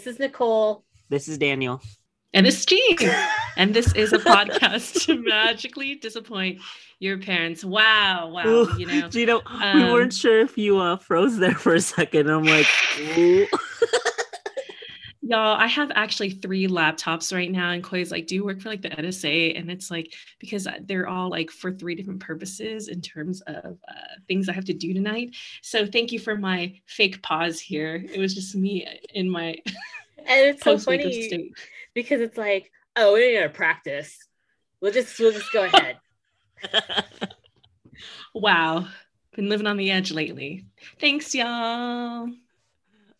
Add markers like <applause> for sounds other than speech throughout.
is This is Nicole. this is Daniel. And this is Jean. and this is a podcast to magically disappoint your parents. Wow. Wow. Ooh, You know, Gino, we um, weren't sure if you uh, froze there for a second. I'm like, ooh. <laughs> y'all, I have actually three laptops right now. And Koi's like, Do you work for like the NSA? And it's like, because they're all like for three different purposes in terms of uh, things I have to do tonight. So thank you for my fake pause here. It was just me in my <laughs> And it's so funny because it's like, oh, we need to practice. We'll just we'll just go ahead. <laughs> <laughs> Wow. Been living on the edge lately. Thanks, y'all.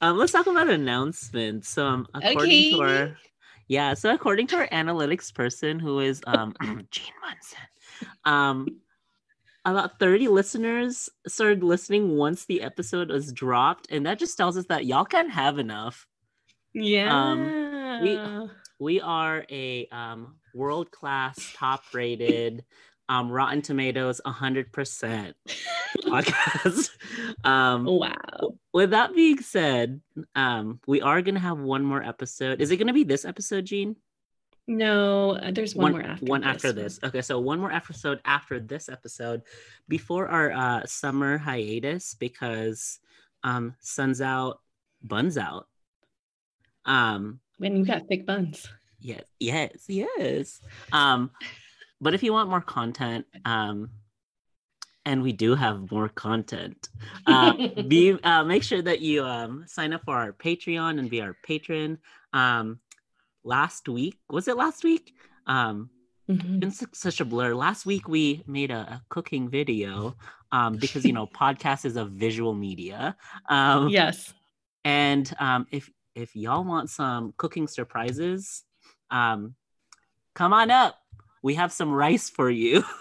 Um, let's talk about announcements. So, um, according to Okay. our, yeah, so according to our analytics person, who is um <clears throat> Gene Munson, um, about thirty listeners started listening once the episode was dropped, and that just tells us that y'all can't have enough. Yeah. Um, we we are a um world class, top rated, um Rotten Tomatoes, hundred percent <laughs> podcast. um, wow. with that being said, um, we are gonna have one more episode. Is it gonna be this episode, Gene? No, uh, there's one, more after one this after this. Okay, so one more episode after this episode, before our uh, summer hiatus, because um, sun's out, buns out. Um, When you got thick buns. yes, yes, yes. Um, but if you want more content, <laughs> um, and we do have more content, <laughs> uh, be uh, make sure that you um, sign up for our Patreon and be our patron. Um, last week was it last week? Um, Mhm. been such a blur. Last week we made a, a cooking video um, because you know <laughs> podcast is a visual media. Um, Yes. and um, if if y'all want some cooking surprises, um, come on up. We have some rice for you. <laughs>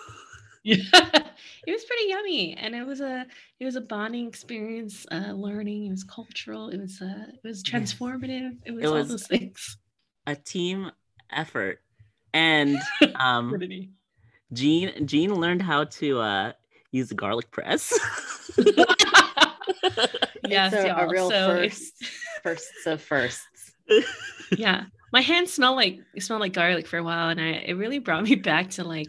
Yeah. <laughs> it was pretty yummy and it was a it was a bonding experience uh learning it was cultural it was uh it was transformative it was It all those things a team effort, and <laughs> um, Pretty. Jean Jean learned how to uh, use the garlic press. yes it's a, a y'all. real so first, firsts of firsts. yeah my hands smell like smelled like garlic for a while and I it really brought me <laughs> back to like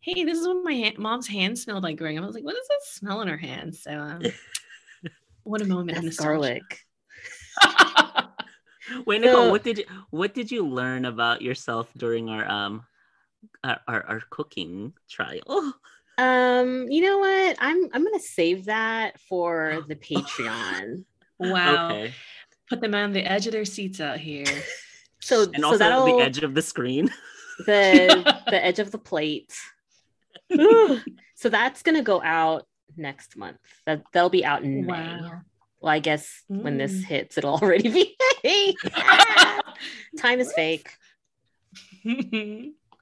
hey this is what my ha- mom's hands smelled like growing up I was like what does that smell in her hands so um <laughs> what a moment of That's nostalgia. garlic. <laughs> Wait, Nicole, So- what did you what did you learn about yourself during our um our, our, our cooking trial? Um, you know what? I'm I'm gonna save that for the Patreon. wow Okay. put them on the edge of their seats out here So And so also that'll the edge of the screen. <laughs> the <laughs> the edge of the plate. <laughs> Ooh. so that's gonna go out next month. That that'll be out in May. Well, I guess when this Mm. hits, it'll already be May. Time is fake. cool,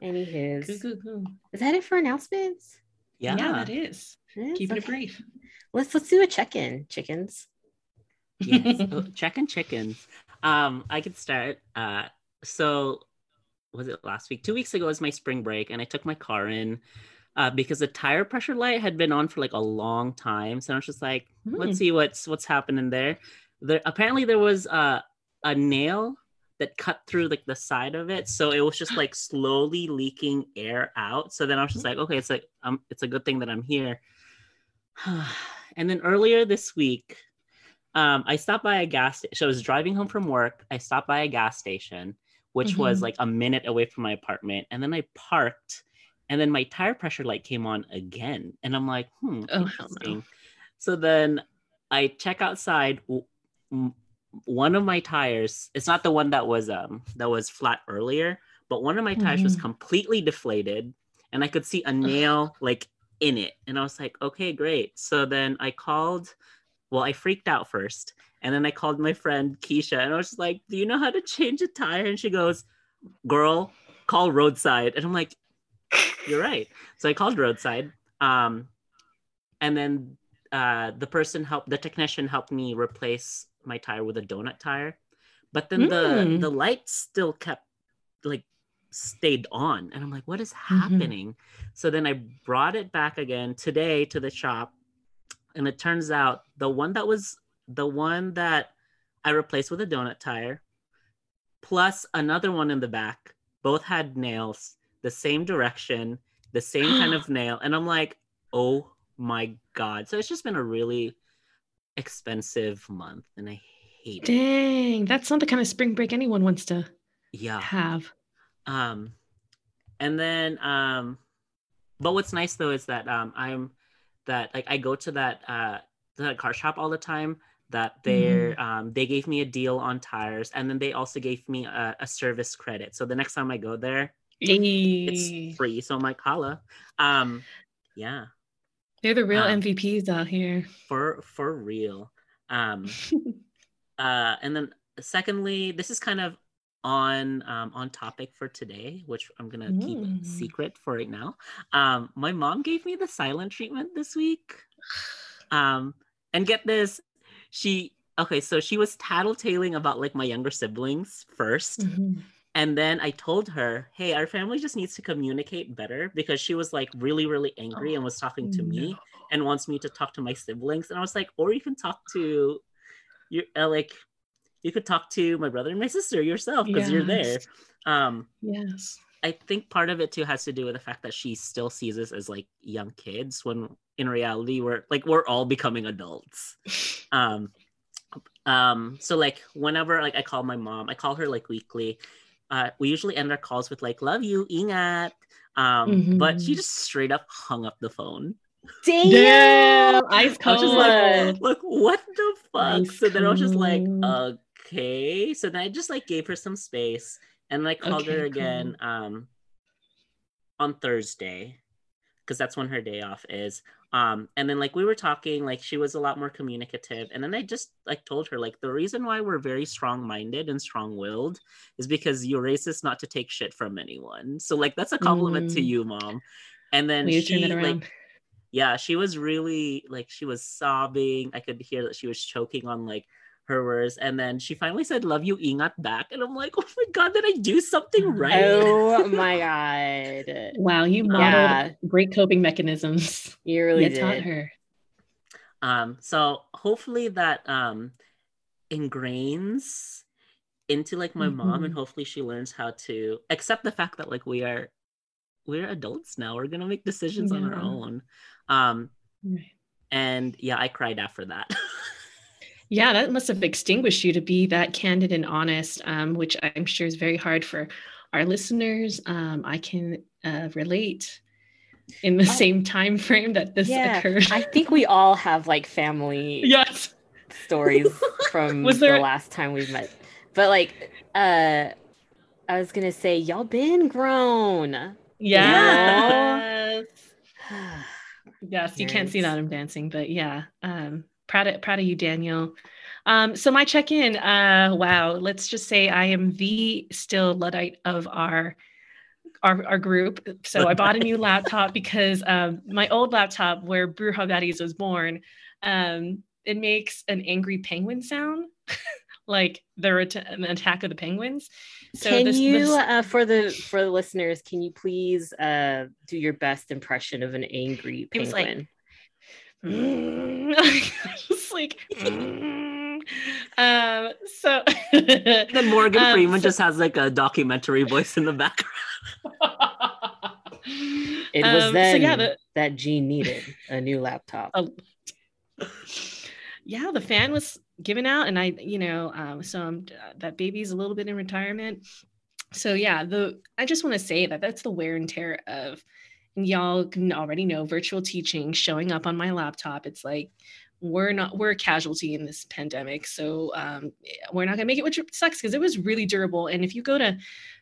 Anywho's. cool, cool. Is that it for announcements? Yeah. Yeah, that is. Yes, Keeping it brief. Let's let's do a check-in, chickens. yes. check-in chickens. Um, I could start. Uh, so was it last week? Two weeks ago was my spring break, and I took my car in. Uh, because the tire pressure light had been on for like a long time, so I was just like, Hmm. let's see what's what's happening there. There apparently there was uh, a nail that cut through like the side of it, so it was just like <gasps> slowly leaking air out. So then I was just like, okay, it's like um, it's a good thing that I'm here. <sighs> and then earlier this week, um, I stopped by a gas station. So I was driving home from work. I stopped by a gas station, which was Mhm. like a minute away from my apartment, and then I parked. And then my tire pressure light came on again, and I'm like, hmm, Oh, no. interesting. So then I check outside. One of my tires, it's not the one that was um that was flat earlier, but one of my tires was Mhm. completely deflated, and I could see a nail like in it, and I was like, okay, great. So then I called. Well, I freaked out first, and then I called my friend Keisha, and I was just like, "Do you know how to change a tire?" And she goes, "Girl, call roadside." And I'm like, "You're right." So I called roadside. Um, and then uh, the person helped, the technician helped me replace my tire with a donut tire. But then the Mm. the light still kept like stayed on, and I'm like, "What is Mhm. happening?" So then I brought it back again today to the shop, and it turns out the one that was the one that I replaced with a donut tire plus another one in the back. Both had nails, the same direction, the same kind of <gasps> nail. And I'm like, oh my God. So it's just been a really expensive month and I hate it. Dang, that's not the kind of spring break anyone wants to Yeah. have. Um and then um but what's nice though is that um I'm that like I go to that uh that car shop all the time that they're um they gave me a deal on tires and then they also gave me a, a service credit. So the next time I go there, it's free. So I'm like, holla. Um yeah, They're the real Um, MVPs out here. for for real. Um <laughs> uh and then secondly, this is kind of on um on topic for today, which I'm gonna keep Mm. secret for right now. Um my mom gave me the silent treatment this week. <sighs> Um and get this, she okay, so she was tattletaling about like my younger siblings first. Mhm. And then I told her, hey, our family just needs to communicate better because she was like really, really angry and was talking to me and wants me to talk to my siblings. And I was like, or you can talk to your uh, like you could talk to my brother and my sister yourself because you're there. Yes. Um, Yes. I think part of it too has to do with the fact that she still sees us as like young kids when in reality we're like we're all becoming adults. <laughs> Um um so like whenever like I call my mom, I call her like weekly. Uh we usually end our calls with like love you, ingat. Um but she Mhm. just straight up hung up the phone. Damn. Damn, ice I was cold. just like, like what the fuck? Ice so then I was just like, cold. Okay. So then I just like gave her some space and I called her Okay, again um on Thursday because that's when her day off is. Um and then like we were talking, like she was a lot more communicative. And then I just like told her like the reason why we're very strong-minded and strong-willed is because you're racist not to take shit from anyone. So like that's a compliment to Mm. you, mom. And then Will she turn it around? like yeah she was really like she was sobbing i could hear that she was choking on like her words and then she finally said love you ingat back and i'm like oh my god did i do something <laughs> right Oh my <laughs> god. wow, you modeled Yeah. great coping mechanisms. You really you did. taught her. um so hopefully that um ingrains into like my mom and Mhm. hopefully she learns how to accept the fact that like we are we're adults now we're gonna make decisions on our own um Right. and yeah i cried after that <laughs> Yeah, that must have extinguished you to be that candid and honest, um, which I'm sure is very hard for our listeners. Um, I can uh, relate in the Oh. same time frame that this Yeah, occurred. I think we all have like family <laughs> yes. stories <laughs> from Was there- the last time we met. But like uh I was gonna say y'all been grown. <laughs> Yes. <sighs> Yes, you can't see that I'm dancing, but yeah. Um, proud of proud of you, Daniel. Um, so my check-in, uh, wow, let's just say I am the still Luddite of our our, our group. So I bought a new <laughs> laptop because um, my old laptop where Bruja Baddies was born, um, it makes an angry penguin sound, <laughs> like the ret- an attack of the penguins. So can this- you this- uh, for the for the listeners, can you please uh do your best impression of an angry It was like- penguin? Just <laughs> like <laughs> um so then morgan <laughs> Um, freeman so- just has like a documentary voice in the background It was Um, so then yeah, the- that Gene needed a new laptop. Oh. yeah the fan was given out and i you know um so I'm, that baby's a little bit in retirement so yeah the i just want to say that that's the wear and tear of and y'all can already know virtual teaching showing up on my laptop it's like we're not we're a casualty in this pandemic so um we're not gonna make it which sucks because it was really durable and if you go to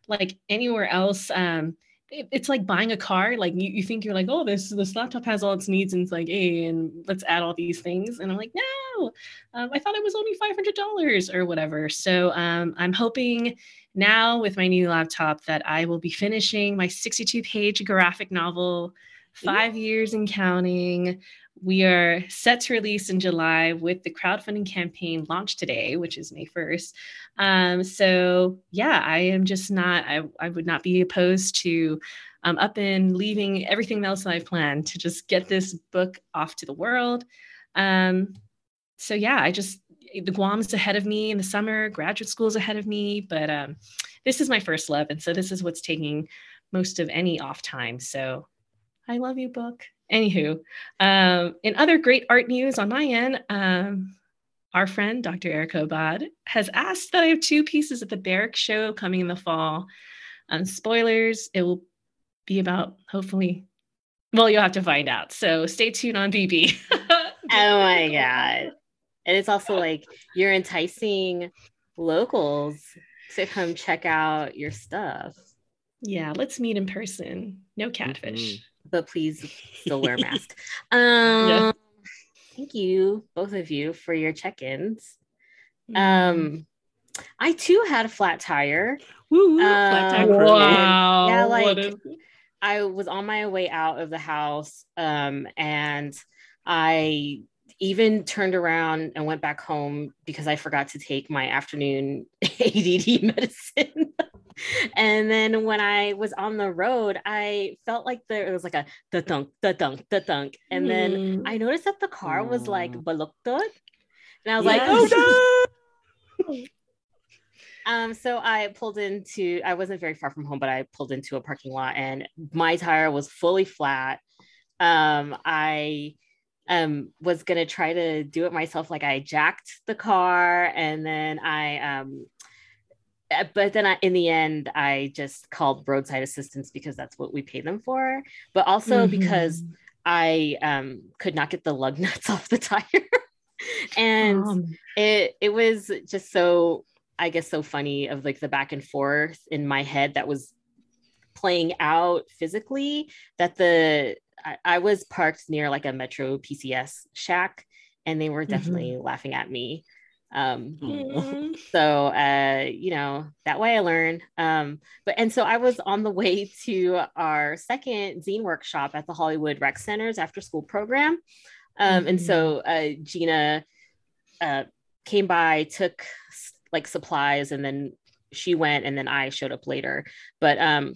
like anywhere else um it, it's like buying a car. Like you, you think you're like, oh, this this laptop has all its needs, and it's like, hey, and let's add all these things. And I'm like, no, um, I thought it was only five hundred dollars or whatever. So um, I'm hoping now with my new laptop that I will be finishing my 62 page graphic novel, five years and counting. We are set to release in July with the crowdfunding campaign launched today, which is May 1st. Um, so yeah, I am just not, I, I would not be opposed to um, up and leaving everything else that I've planned to just get this book off to the world. Um, so yeah, I just, the Guam's ahead of me in the summer, graduate school's ahead of me, but um, this is my first love. And so this is what's taking most of any off time. So I love you, book. Anywho, um, in other great art news on my end, um, our friend Dr. Erica Abad has asked that I have two pieces at the Barrick show coming in the fall. Um, spoilers, it will be about hopefully, well, you'll have to find out. So stay tuned on BB. <laughs> oh my God. And it's also like you're enticing locals to come check out your stuff. Yeah, let's meet in person. No catfish. Mm-hmm. But please still wear a <laughs> mask. um yeah. thank you, both of you, for your check-ins. Mm-hmm. Um I too had a flat tire. Woo, flat tire. Um, wow. Yeah, like I was on my way out of the house um and I even turned around and went back home because I forgot to take my afternoon <laughs> ADD medicine. <laughs> and then when I was on the road, I felt like there was like a da thunk, da thunk, da thunk. And mm. then I noticed that the car was like baluktot. And I was yes. like, oh no. <laughs> Um, so I pulled into, I wasn't very far from home, but I pulled into a parking lot and my tire was fully flat. Um, I um was gonna try to do it myself like i jacked the car and then i um but then I, in the end i just called roadside assistance because that's what we pay them for but also mm-hmm. because i um could not get the lug <laughs> nuts off the tire <laughs> and um. it it was just so i guess so funny of like the back and forth in my head that was playing out physically that the I, I was parked near like a Metro PCS shack, and they were mm-hmm. definitely mm-hmm. laughing at me. Um, mm-hmm. <laughs> so uh, you know that way I learned. Um, but and so I was on the way to our second zine workshop at the Hollywood Rec Center's after school program. Um, mm-hmm. and so uh, Gina uh, came by, took like supplies, and then she went, and then I showed up later. But um,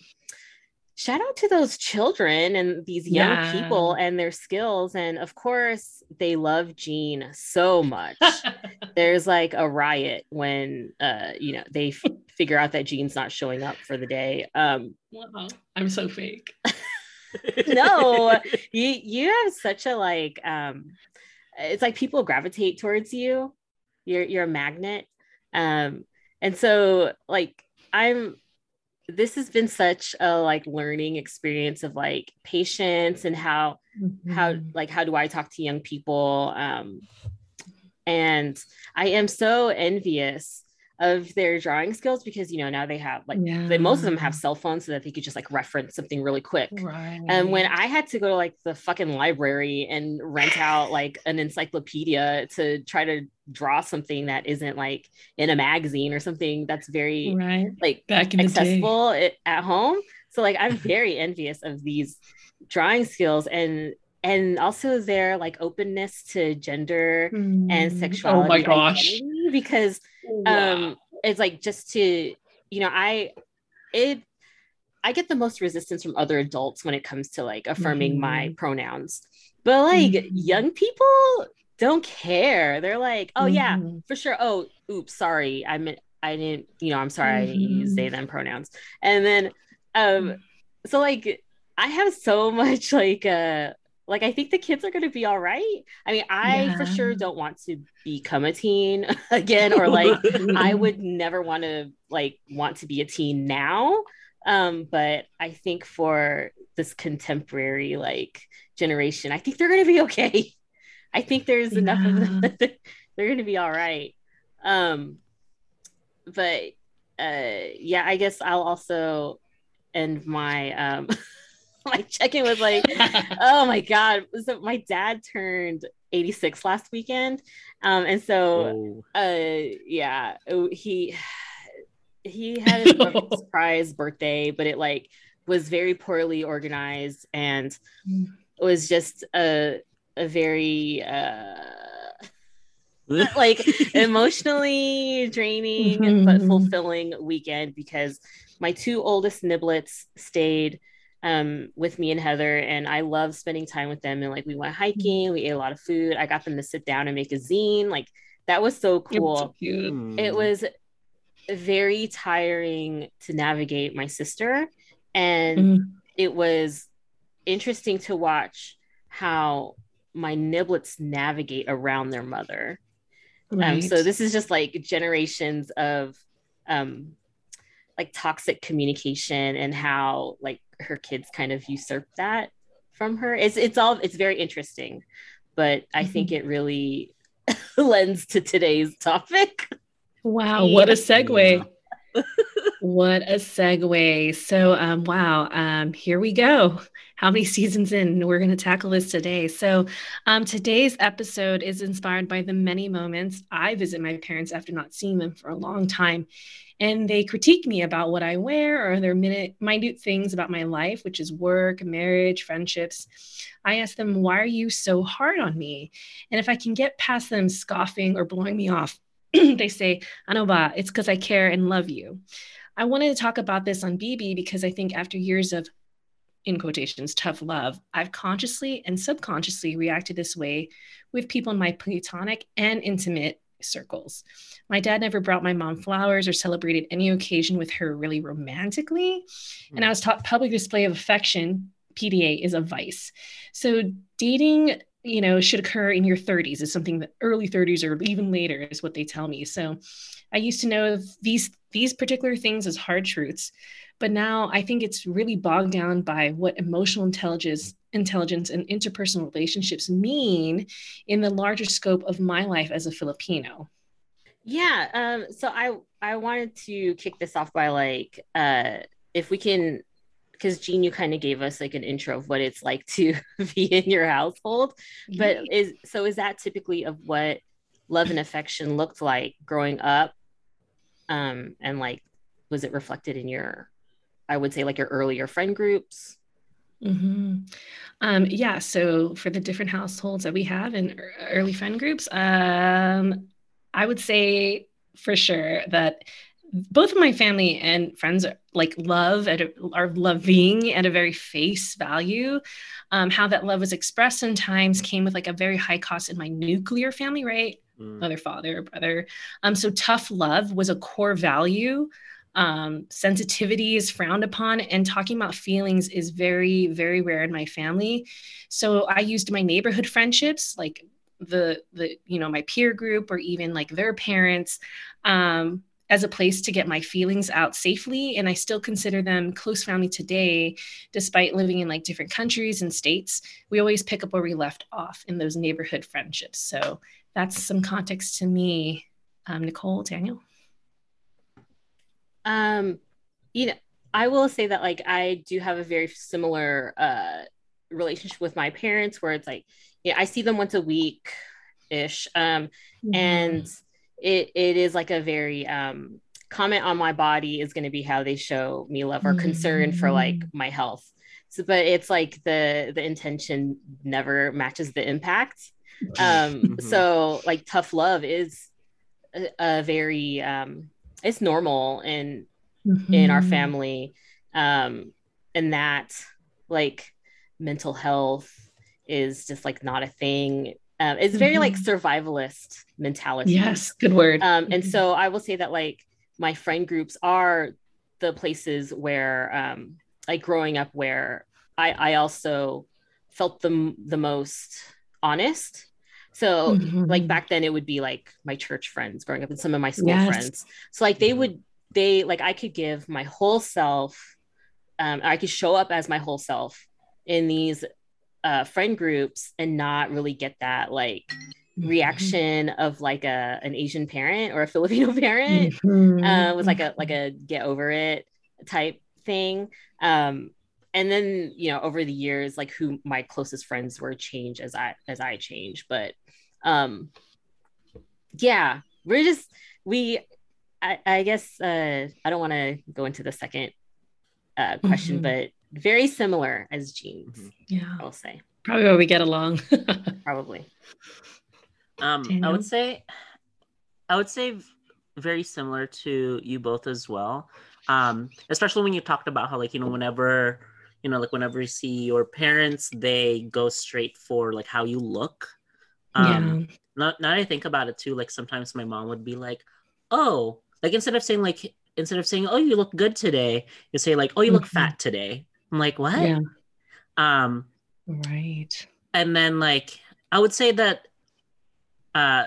shout out to those children and these young yeah. people and their skills. And of course, they love Gene so much. <laughs> There's like a riot when, uh, you know, they f- figure out that Gene's not showing up for the day. Um, wow. I'm so fake. <laughs> no, you you have such a like. Um, it's like people gravitate towards you. You're you're a magnet. Um, and so like I'm this has been such a like learning experience of like patience and how mm-hmm. how like how do I talk to young people um and I am so envious of their drawing skills because you know now they have like yeah. they, most of them have cell phones so that they could just like reference something really quick right. and when i had to go to like the fucking library and rent out like an encyclopedia to try to draw something that isn't like in a magazine or something that's very right. like Back in accessible at home so like i'm <laughs> very envious of these drawing skills and and also their like openness to gender mm. and sexuality oh my gosh because um it's like just to you know i it i get the most resistance from other adults when it comes to like affirming mm. my pronouns but like mm. young people don't care they're like oh yeah mm-hmm. for sure oh oops sorry i meant i didn't you know i'm sorry i didn't use they mm-hmm. them pronouns and then um mm. so like i have so <laughs> much like uh like I think the kids are going to be all right. I mean, I yeah. for sure don't want to become a teen <laughs> again or like I <laughs> would never want to like want to be a teen now. Um but I think for this contemporary like generation, I think they're going to be okay. <laughs> I think there's yeah. enough of them they're going to be all right. Um but uh yeah, I guess I'll also end my um <laughs> my check-in was like, oh my god. So my dad turned 86 last weekend. Um, and so Whoa. uh yeah, oh, he he had a <laughs> surprise birthday, but it like was very poorly organized and was just a a very uh <laughs> like emotionally draining mm-hmm. but fulfilling weekend because my two oldest niblets stayed um, with me and Heather, and I love spending time with them. And like we went hiking, we ate a lot of food. I got them to sit down and make a zine. Like that was so It was cool. Hmm. It was very tiring to navigate my sister, and Mm. it was interesting to watch how my niblets navigate around their mother. Um, Right. so this is just like generations of um, like toxic communication and how like her kids kind of usurp that from her. It's it's all it's very interesting, but I think it really <laughs> lends to today's topic. Wow, what a segue. <laughs> What a segue. So, um, wow, um, here we go. How many seasons in? We're going to tackle this today. So, um, today's episode is inspired by the many moments I visit my parents after not seeing them for a long time. And they critique me about what I wear or their minute, minute things about my life, which is work, marriage, friendships. I ask them, why are you so hard on me? And if I can get past them scoffing or blowing me off, <clears throat> they say, Anoba, it's because I care and love you. I wanted to talk about this on BB because I think after years of, in quotations, tough love, I've consciously and subconsciously reacted this way with people in my platonic and intimate circles. My dad never brought my mom flowers or celebrated any occasion with her really romantically. And I hmm. was taught public display of affection, PDA, is a vice. So dating you know should occur in your 30s is something that early 30s or even later is what they tell me so i used to know these these particular things as hard truths but now i think it's really bogged down by what emotional intelligence intelligence and interpersonal relationships mean in the larger scope of my life as a filipino Yeah. Um, so I I wanted to kick this off by like uh if we can because Jean, you kind of gave us like an intro of what it's like to <laughs> be in your household. But is so is that typically of what love and affection looked like growing up? Um, and like was it reflected in your I would say like your earlier friend groups? hmm Um, yeah, so for the different households that we have in early friend groups, um, I would say for sure that both of my family and friends are like love at a, are loving at a very face value. Um, how that love was expressed sometimes came with like a very high cost in my nuclear family, right? Mm. mother, father, brother. Um, so tough love was a core value. Um, sensitivity is frowned upon, and talking about feelings is very, very rare in my family. So I used my neighborhood friendships, like the the you know my peer group or even like their parents, um, as a place to get my feelings out safely. And I still consider them close family today, despite living in like different countries and states. We always pick up where we left off in those neighborhood friendships. So that's some context to me. Um, Nicole, Daniel. Um, you know, I will say that like I do have a very similar uh relationship with my parents where it's like, yeah, I see them once a week ish. Um, and it it is like a very um comment on my body is going to be how they show me love or concern for like my health. So, but it's like the the intention never matches the impact. Um, Mhm. so like tough love is a, a very um it's normal in in our Mhm. family um and that like mental health is just like not a thing um it's very like Mhm. survivalist mentality Yes, good word. um and Mhm. so i will say that like my friend groups are the places where um like growing up where i i also felt the the most honest so like Mhm. back then it would be like my church friends growing up and some of my school Yes. friends so like they would they like i could give my whole self um i could show up as my whole self in these uh friend groups and not really get that like Mm-hmm. reaction of like a an asian parent or a <laughs> filipino parent Mhm. uh was like a like a get over it type thing um and then you know over the years like who my closest friends were changed as i as i changed but um yeah we're just we i, I guess uh i don't want to go into the second uh question Mhm. but very similar as jeans Mhm. yeah, i'll say probably where we get along. <laughs> probably Um, I would say, I would say, very similar to you both as well. Um, especially when you talked about how, like, you know, whenever, you know, like whenever you see your parents, they go straight for like how you look. Um, yeah. Now, now I think about it too, like sometimes my mom would be like, "Oh," like instead of saying like instead of saying, "Oh, you look good today," you say like, "Oh, you look mm-hmm. fat today." I'm like, "What?" Yeah. Um, right. And then like I would say that uh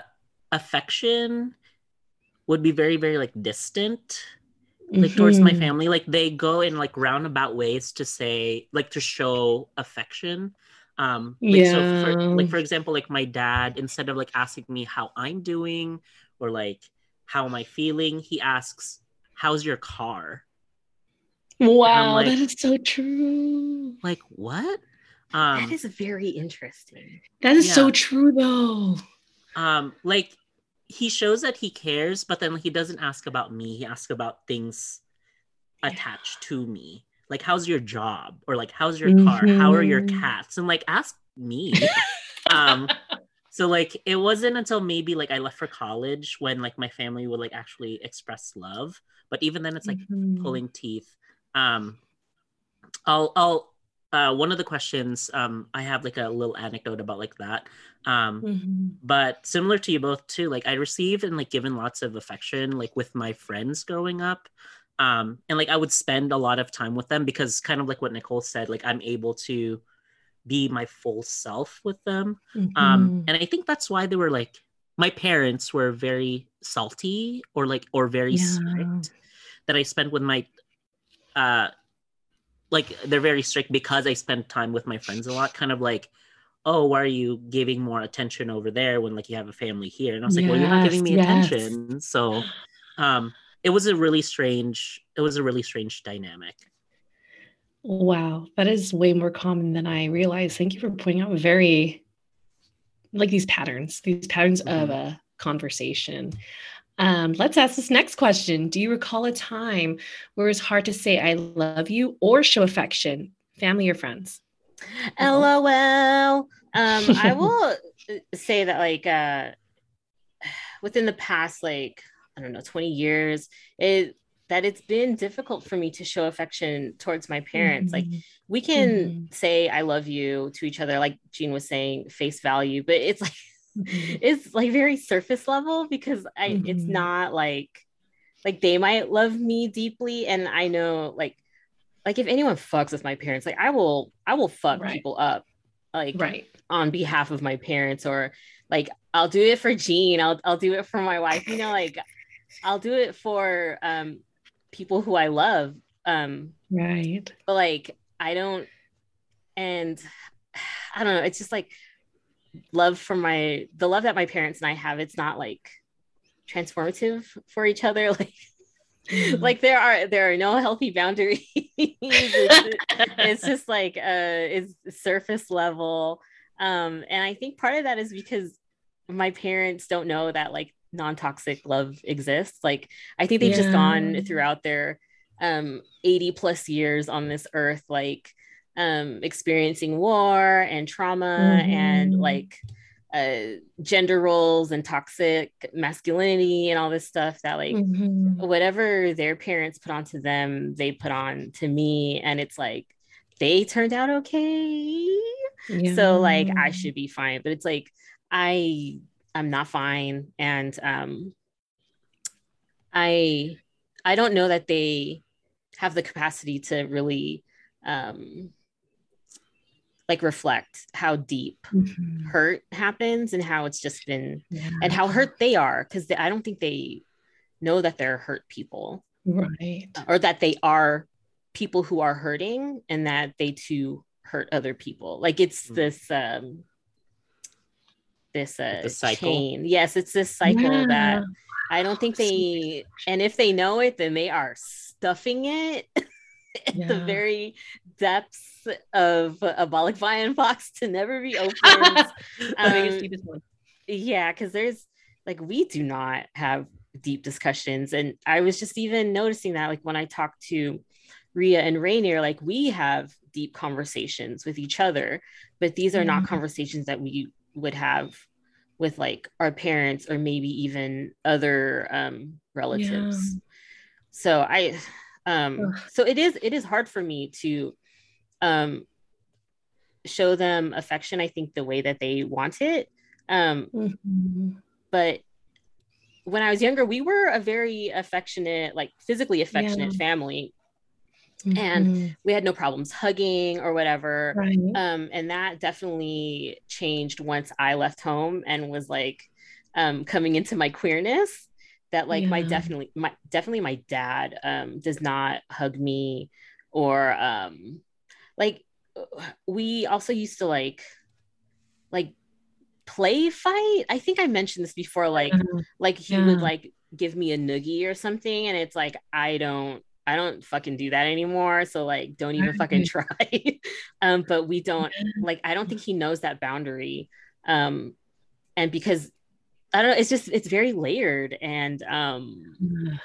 affection would be very very like distant like mm-hmm. towards my mm-hmm. family like they go in like roundabout ways to say like to show affection um like, yeah. so for, like for example like my dad instead of like asking me how i'm doing or like how am i feeling he asks how's your car wow like, that is so true like what um that is very interesting that is yeah. so true though um like he shows that he cares, but then he doesn't ask about me. He asks about things attached to me. Like, how's your job? Or like, how's your mm-hmm. car? How are your mm-hmm. cats? And like, ask me. <laughs> um, so like it wasn't until maybe like I left for college when like my family would like actually express love. But even then it's like mm-hmm. pulling teeth. Um I'll I'll uh, one of the questions um, i have like a little anecdote about like that um, mm-hmm. but similar to you both too like i received and like given lots of affection like with my friends growing up um, and like i would spend a lot of time with them because kind of like what nicole said like i'm able to be my full self with them um, mm-hmm. um, and i think that's why they were like my parents were very salty or like or very yeah. strict that i spent with my uh like they're very strict because I spend time with my friends a lot, kind of like, oh, why are you giving more attention over there when like you have a family here? And I was like, yes, well, you're not giving me yes. attention. So um it was a really strange, it was a really strange dynamic. Wow, that is way more common than I realized. Thank you for pointing out very like these patterns, these patterns mm-hmm. of a conversation. Um, let's ask this next question. Do you recall a time where it's hard to say I love you or show affection, family or friends? LOL. <laughs> Um, I will say that like uh within the past like I don't know 20 years, it that it's been difficult for me to show affection towards my parents. Mm-hmm. Like we can mm-hmm. say I love you to each other, like Jean was saying, face value, but it's like mm-hmm. <laughs> is like very surface level because I mm-hmm. it's not like like they might love me deeply and I know like like if anyone fucks with my parents like I will I will fuck right. people up like right on behalf of my parents or like I'll do it for Jean I'll I'll do it for my wife you know like I'll do it for um people who I love um right but like I don't and <sighs> I don't know it's just like love for my the love that my parents and I have, it's not like transformative for each other. <laughs> Like mm-hmm. like there are there are no healthy boundaries. <laughs> it's, it's, <laughs> just like uh it's surface level. Um and I think part of that is because my parents don't know that like non-toxic love exists. Like I think they've yeah. just gone throughout their um 80 plus years on this earth like um, experiencing war and trauma mm-hmm. and like uh, gender roles and toxic masculinity and all this stuff that like mm-hmm. whatever their parents put onto them they put on to me and it's like they turned out okay yeah. so like i should be fine but it's like i i'm not fine and um i i don't know that they have the capacity to really um like reflect how deep mm-hmm. hurt happens and how it's just been yeah. and how hurt they are because I don't think they know that they're hurt people right or that they are people who are hurting and that they too hurt other people like it's mm-hmm. this um this uh chain yes it's this cycle yeah. that i don't think they and if they know it then they are stuffing it <laughs> at yeah. the very depths of a Bolic Vian <laughs> box to never be <laughs> opened. um, yeah, because there's like we do not have deep discussions, and I was just even noticing that like when I talk to Ria and Rainier, like we have deep conversations with each other, but these are mm-hmm. not conversations that we would have with like our parents or maybe even other um, relatives. Yeah. So I um so it is it is hard for me to um show them affection i think the way that they want it Um, Mhm. but when I was younger, we were a very affectionate, like physically affectionate Yeah. family. And Mhm. We had no problems hugging or whatever. right. Um, and that definitely changed once I left home and was like um, coming into my queerness. That like my definitely my definitely my dad um, does not hug me or um, like we also used to like like play fight. I think I mentioned this before. Like Uh, like he Yeah. would like give me a noogie or something and it's like i don't i don't fucking do that anymore so like don't even <laughs> fucking try. <laughs> Um but we don't <laughs> like i don't think he knows that boundary. Um and because i don't know it's just it's very layered and um <sighs>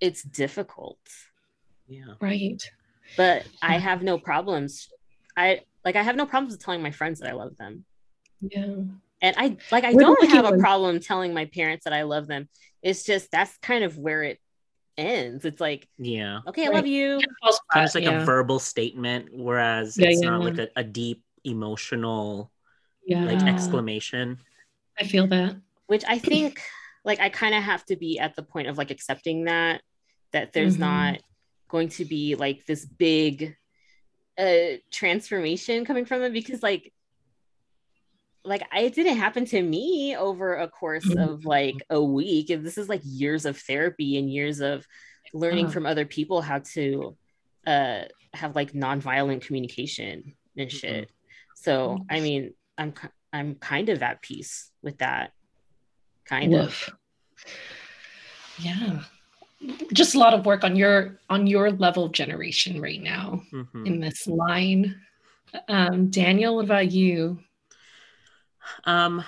it's difficult. Yeah. right. but i have no problems. I like i have no problems with telling my friends that i love them. Yeah. and i like i What don't have a problem telling my parents that i love them. It's just that's kind of where it ends it's like Yeah. okay i Right. love you False Kind of flat, like yeah. a verbal statement, whereas Yeah, it's yeah. not like a, a deep emotional yeah. like exclamation. I feel that. which i think <clears throat> like i kind of have to be at the point of like accepting that that there's Mhm. not going to be like this big uh transformation coming from them because like like it didn't happen to me over a course Mhm. of like a week and this is like years of therapy and years of learning Uh. from other people how to uh have like nonviolent communication and shit so i mean i'm i'm kind of at peace with that kind of Yeah. Just a lot of work on your on your level of generation right now Mhm. in this line. Um, Daniel, what about you? Um,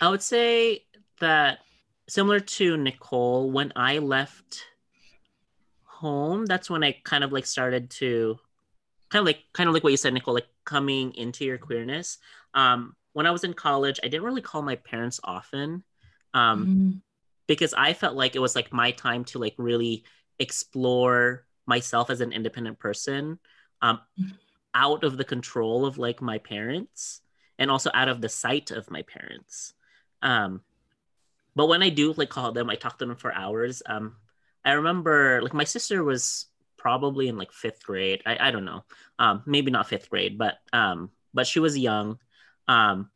I would say that similar to Nicole, when I left home, that's when I kind of like started to kind of like kind of like what you said, Nicole, like coming into your queerness. Um, when I was in college, I didn't really call my parents often. Um, Mhm. because I felt like it was like my time to like really explore myself as an independent person um out of the control of like my parents and also out of the sight of my parents. Um but when I do like call them I talk to them for hours. Um I remember like my sister was probably in like fifth grade. I, I don't know. Um maybe not fifth grade but um but she was young. Um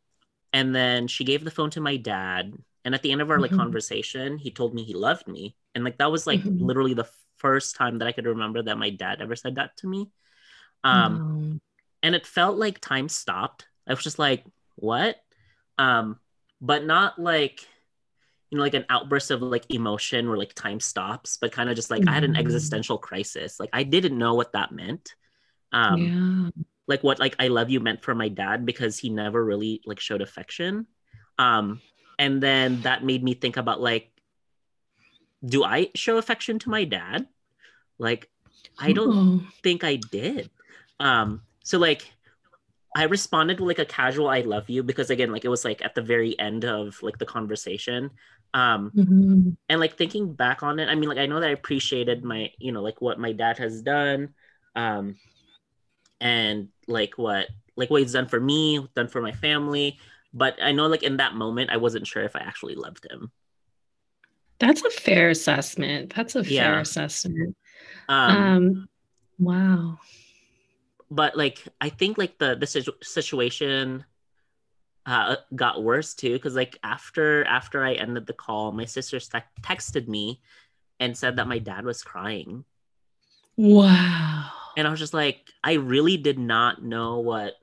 and then she gave the phone to my dad. And at the end of our like Mhm. conversation he told me he loved me. And like that was like Mhm. literally the first time that i could remember that my dad ever said that to me. Um Um, and it felt like time stopped i was just like what um but not like you know like an outburst of like emotion where like time stops but kind of just like i had an Mhm. existential crisis like i didn't know what that meant um yeah. like what like I love you meant for my dad because he never really like showed affection. Um and then that made me think about like do I show affection to my dad? Like I don't Oh. think I did. Um so like I responded with like a casual I love you because again like it was like at the very end of like the conversation. Um Mhm. and like thinking back on it i mean like i know that i appreciated my you know like what my dad has done um and like what like what he's done for me done for my family but i know like in that moment i wasn't sure if i actually loved him That's a fair assessment. That's a fair Yeah. assessment. um, Um, wow. But like i think like the the situ- situation uh got worse too because like after after i ended the call my sister te- texted me and said that my dad was crying Wow. and i was just like i really did not know what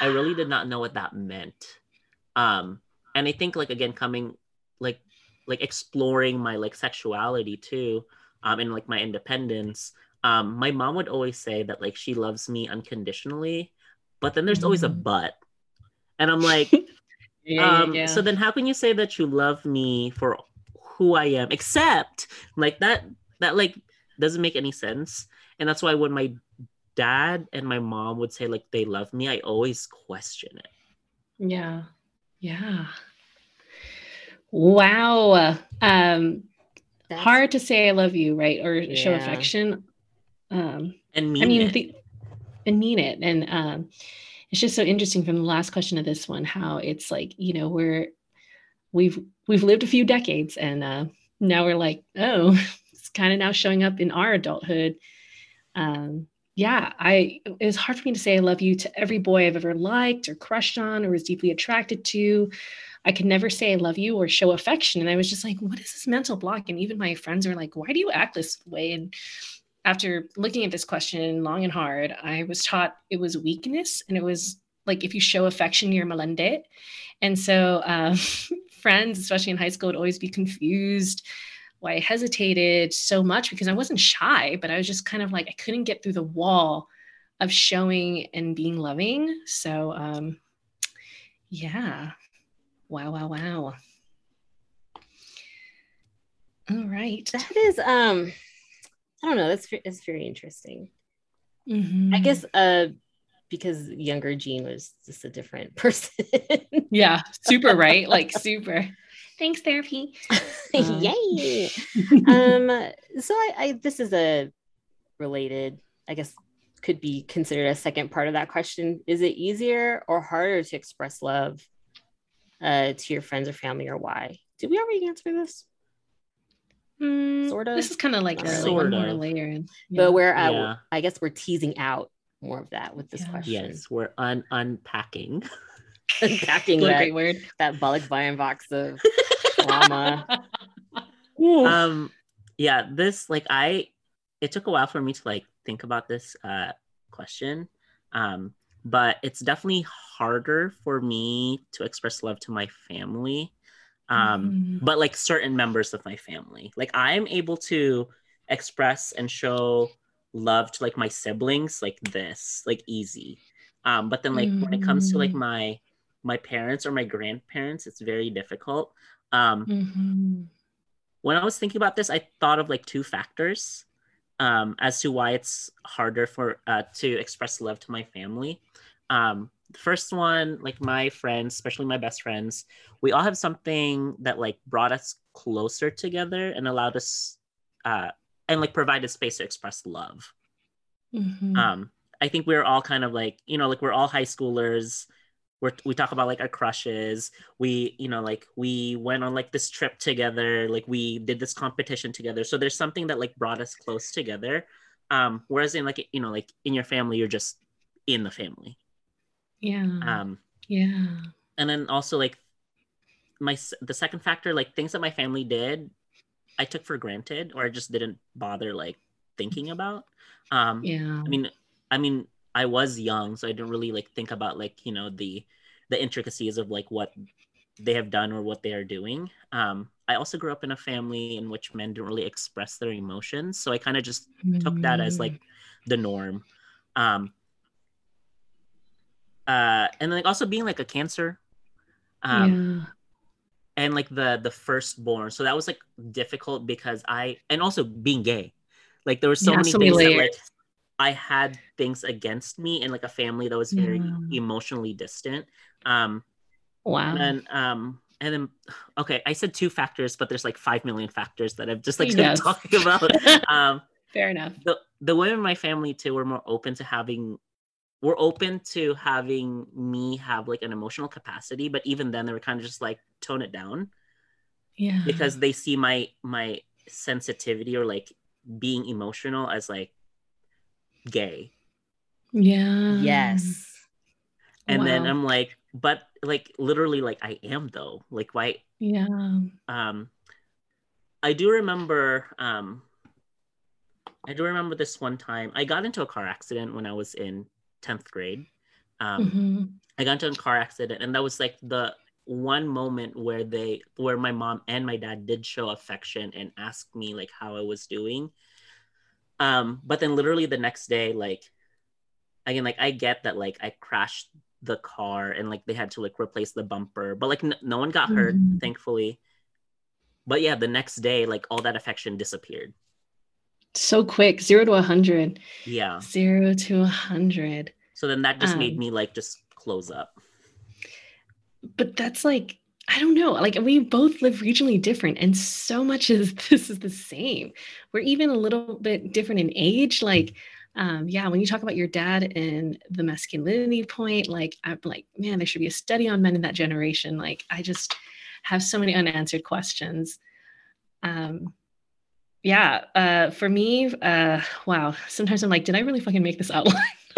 i really did not know what that meant um and i think like again coming like like exploring my like sexuality too um and like my independence um my mom would always say that like she loves me unconditionally but then there's always a Mhm. but and i'm like <laughs> Yeah, um yeah, so then how can you say that you love me for who i am except like that that like doesn't make any sense and that's why when my dad and my mom would say like they love me i always question it yeah. Yeah. Wow. Um, That's- hard to say I love you, right? Or show Yeah. affection. Um, and mean I mean, it. the, and mean it. And um, it's just so interesting from the last question to this one how it's like you know we're we've we've lived a few decades and uh, now we're like oh <laughs> it's kind of now showing up in our adulthood. Um, yeah i it was hard for me to say i love you to every boy i've ever liked or crushed on or was deeply attracted to. I could never say i love you or show affection. And i was just like what is this mental block? And even my friends are like why do you act this way? And after looking at this question long and hard, I was taught it was weakness and it was like if you show affection, you're malandi. And so um, <laughs> friends, especially in high school, would always be confused why I hesitated so much because I wasn't shy, but I was just kind of like I couldn't get through the wall of showing and being loving. So um, yeah. Wow, wow, wow. All right. That is um I don't know. That's it's very interesting. Mm-hmm. I guess uh because younger Jean was just a different <laughs> person. yeah, super right, like <laughs> super. Thanks, therapy. Um. Yay! um, <laughs> so I, I this is a related, I guess, could be considered a second part of that question. Is it easier or harder to express love uh, to your friends or family, or why? Did we already answer this? Mm, sort of. This is kind of like a sort more layer. Yeah. But we're, uh, yeah. I guess we're teasing out more of that with this yeah. question. Yes, we're un- unpacking. <laughs> unpacking that, great word. that Balikbayan box of <laughs> trauma. um, yeah, this like I, it took a while for me to like think about this uh question. Um, but it's definitely harder for me to express love to my family um mm. but like certain members of my family like i'm able to express and show love to like my siblings like this like easy um but then like mm. when it comes to like mm. my my parents or my grandparents it's very difficult um mm-hmm. when i was thinking about this i thought of like two factors um as to why it's harder for uh to express love to my family um the first one, like my friends, especially my best friends, we all have something that like brought us closer together and allowed us uh and like provided space to express love. Mm-hmm. Um, I think we're all kind of like, you know, like we're all high schoolers. We're, we talk about like our crushes. We, you know, like we went on like this trip together. Like we did this competition together. So there's something that like brought us close together. Um, whereas in like, you know, like in your family, you're just in the family. Yeah. Um, yeah. And then also like my the second factor, like things that my family did, I took for granted or I just didn't bother like thinking about. Um, yeah. I mean, I mean, I was young, so I didn't really like think about like you know the the intricacies of like what they have done or what they are doing. Um, I also grew up in a family in which men don't really express their emotions, so I kind of just mm-hmm. took that as like mm. the norm. Um, uh and then like also being like a cancer um yeah. and like the the firstborn. So that was like difficult because i and also being gay. Like there were so yeah, many so things that like i had things against me and like a family that was very yeah. emotionally distant. Um wow. and um and then okay i said two factors but there's like five million factors that i've just like yes. talking about. <laughs> Um fair enough. the the women in my family too were more open to having we're open to having me have like an emotional capacity but even then they were kind of just like tone it down. Yeah. Because they see my my sensitivity or like being emotional as like gay. Yeah. Yes. And wow. then i'm like but like literally like i am though. Like why yeah. Um i do remember um i do remember this one time i got into a car accident when i was in 10th grade. Um, mm-hmm. I got into a car accident, and that was like the one moment where they, where my mom and my dad did show affection and ask me like how I was doing. Um, but then literally the next day, like, again, like I get that like I crashed the car and like they had to like replace the bumper, but like n- no one got hurt, mm-hmm. thankfully. But yeah, the next day, like all that affection disappeared so quick zero to a hundred. Yeah. Zero to a hundred. So then that just um, made me like just close up. But that's like i don't know. Like we both live regionally different and so much of <laughs> this is the same. We're even a little bit different in age. Like um, yeah, when you talk about your dad and the masculinity point, like I'm like, man, there should be a study on men in that generation. Like I just have so many unanswered questions. Um, yeah, uh, for me, uh, wow. Sometimes I'm like, did I really fucking make this outline <laughs>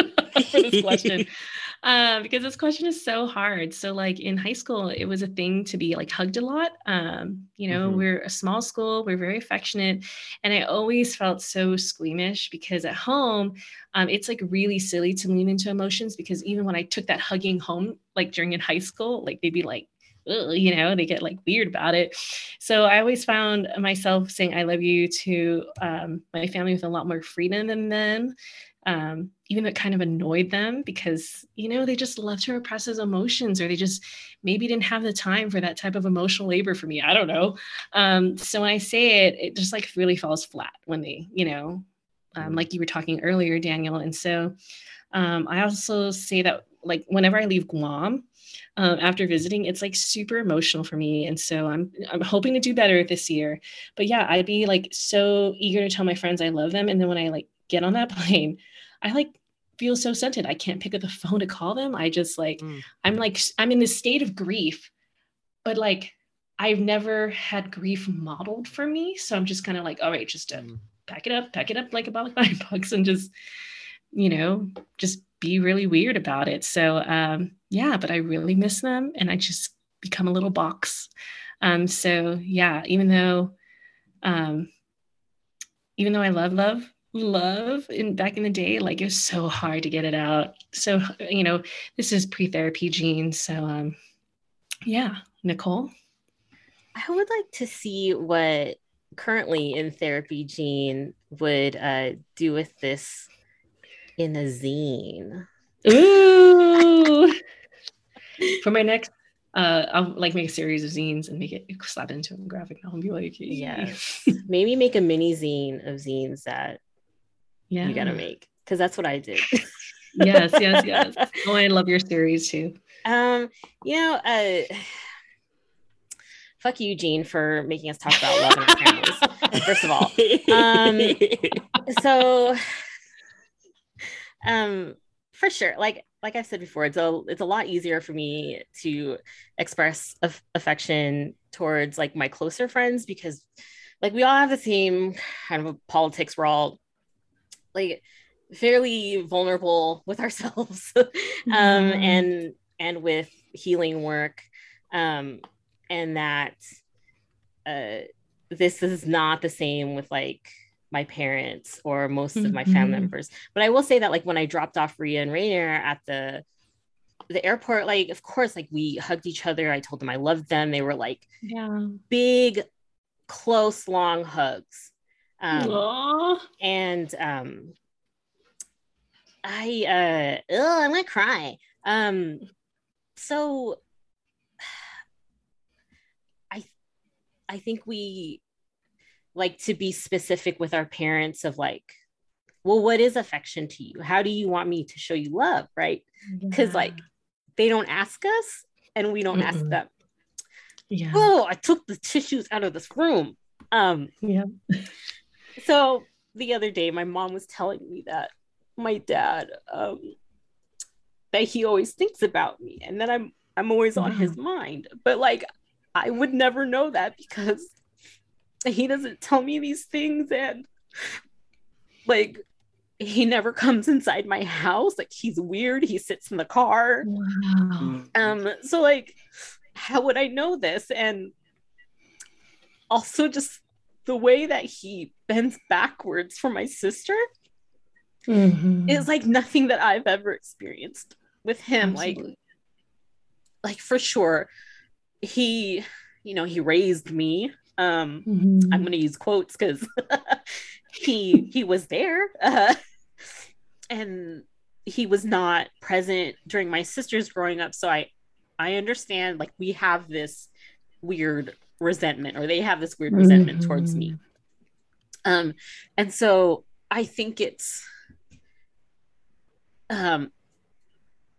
for this question? <laughs> uh, because this question is so hard. So, like in high school, it was a thing to be like hugged a lot. Um, you know, mm-hmm. we're a small school, we're very affectionate, and I always felt so squeamish because at home, um, it's like really silly to lean into emotions because even when I took that hugging home, like during in high school, like they'd be like, you know, they get like weird about it. So I always found myself saying I love you to um, my family with a lot more freedom than them. Um, even though it kind of annoyed them because, you know, they just love to repress those emotions or they just maybe didn't have the time for that type of emotional labor for me. I don't know. Um, so when I say it, it just like really falls flat when they, you know, um, mm. like you were talking earlier, Daniel. And so um, I also say that like whenever I leave Guam, um, after visiting it's like super emotional for me. And so i'm i'm hoping to do better this year. But yeah i'd be like so eager to tell my friends i love them. And then when i like get on that <laughs> plane i like feel so scented i can't pick up the phone to call them. I just like mm. i'm like i'm in this state of grief. But like i've never had grief modeled for me. So i'm just kind of like all right just uh, mm. pack it up pack it up like a ball of <laughs> bucks and just you know just be really weird about it. So um, yeah, but I really miss them, and I just become a little box. Um, so yeah, even though, um, even though I love love love in back in the day, like it was so hard to get it out. So you know, this is pre-therapy Jean. So um, yeah, Nicole. I would like to see what currently in therapy Jean would uh, do with this in a zine. Ooh. For my next uh I'll like make a series of zines and make it slap into a graphic novel and be like, yes. Maybe make a mini zine of zines that yeah. you gotta make. Cause that's what I did. yes, yes, yes. Oh, I love your series too. Um, you know, uh fuck you, Jean, for making us talk about love our families. First of all. Um so um for sure. Like like i've said before it's a it's a lot easier for me to express af- affection towards like my closer friends because like we all have the same kind of politics. We're all like fairly vulnerable with ourselves. <laughs> Um mm-hmm. and and with healing work. Um and that uh this is not the same with like my parents or most mm-hmm. of my family mm-hmm. members. But I will say that like when I dropped off Ria and Rainier at the the airport, like of course, like we hugged each other. I told them I loved them. They were like yeah. big, close, long hugs. Um, and um I uh ugh, I'm gonna cry. Um so <sighs> I I think we like to be specific with our parents of like well what is affection to you? How do you want me to show you love right? Because yeah. like they don't ask us and we don't Mm-mm. ask them. Yeah. Oh i took the tissues out of this room. Um yeah <laughs> so the other day my mom was telling me that my dad um that he always thinks about me and that i'm i'm always on his mind. But like i would never know that because he doesn't tell me these things and like he never comes inside my house like he's weird he sits in the car wow. um so like how would i know this and also just the way that he bends backwards for my sister mm-hmm. is like nothing that i've ever experienced with him Absolutely. like like for sure he you know he raised me um, mm-hmm. I'm going to use quotes because <laughs> he he was there, uh, and he was not present during my sister's growing up. So I I understand like we have this weird resentment, or they have this weird resentment mm-hmm. towards me. Um, and so I think it's um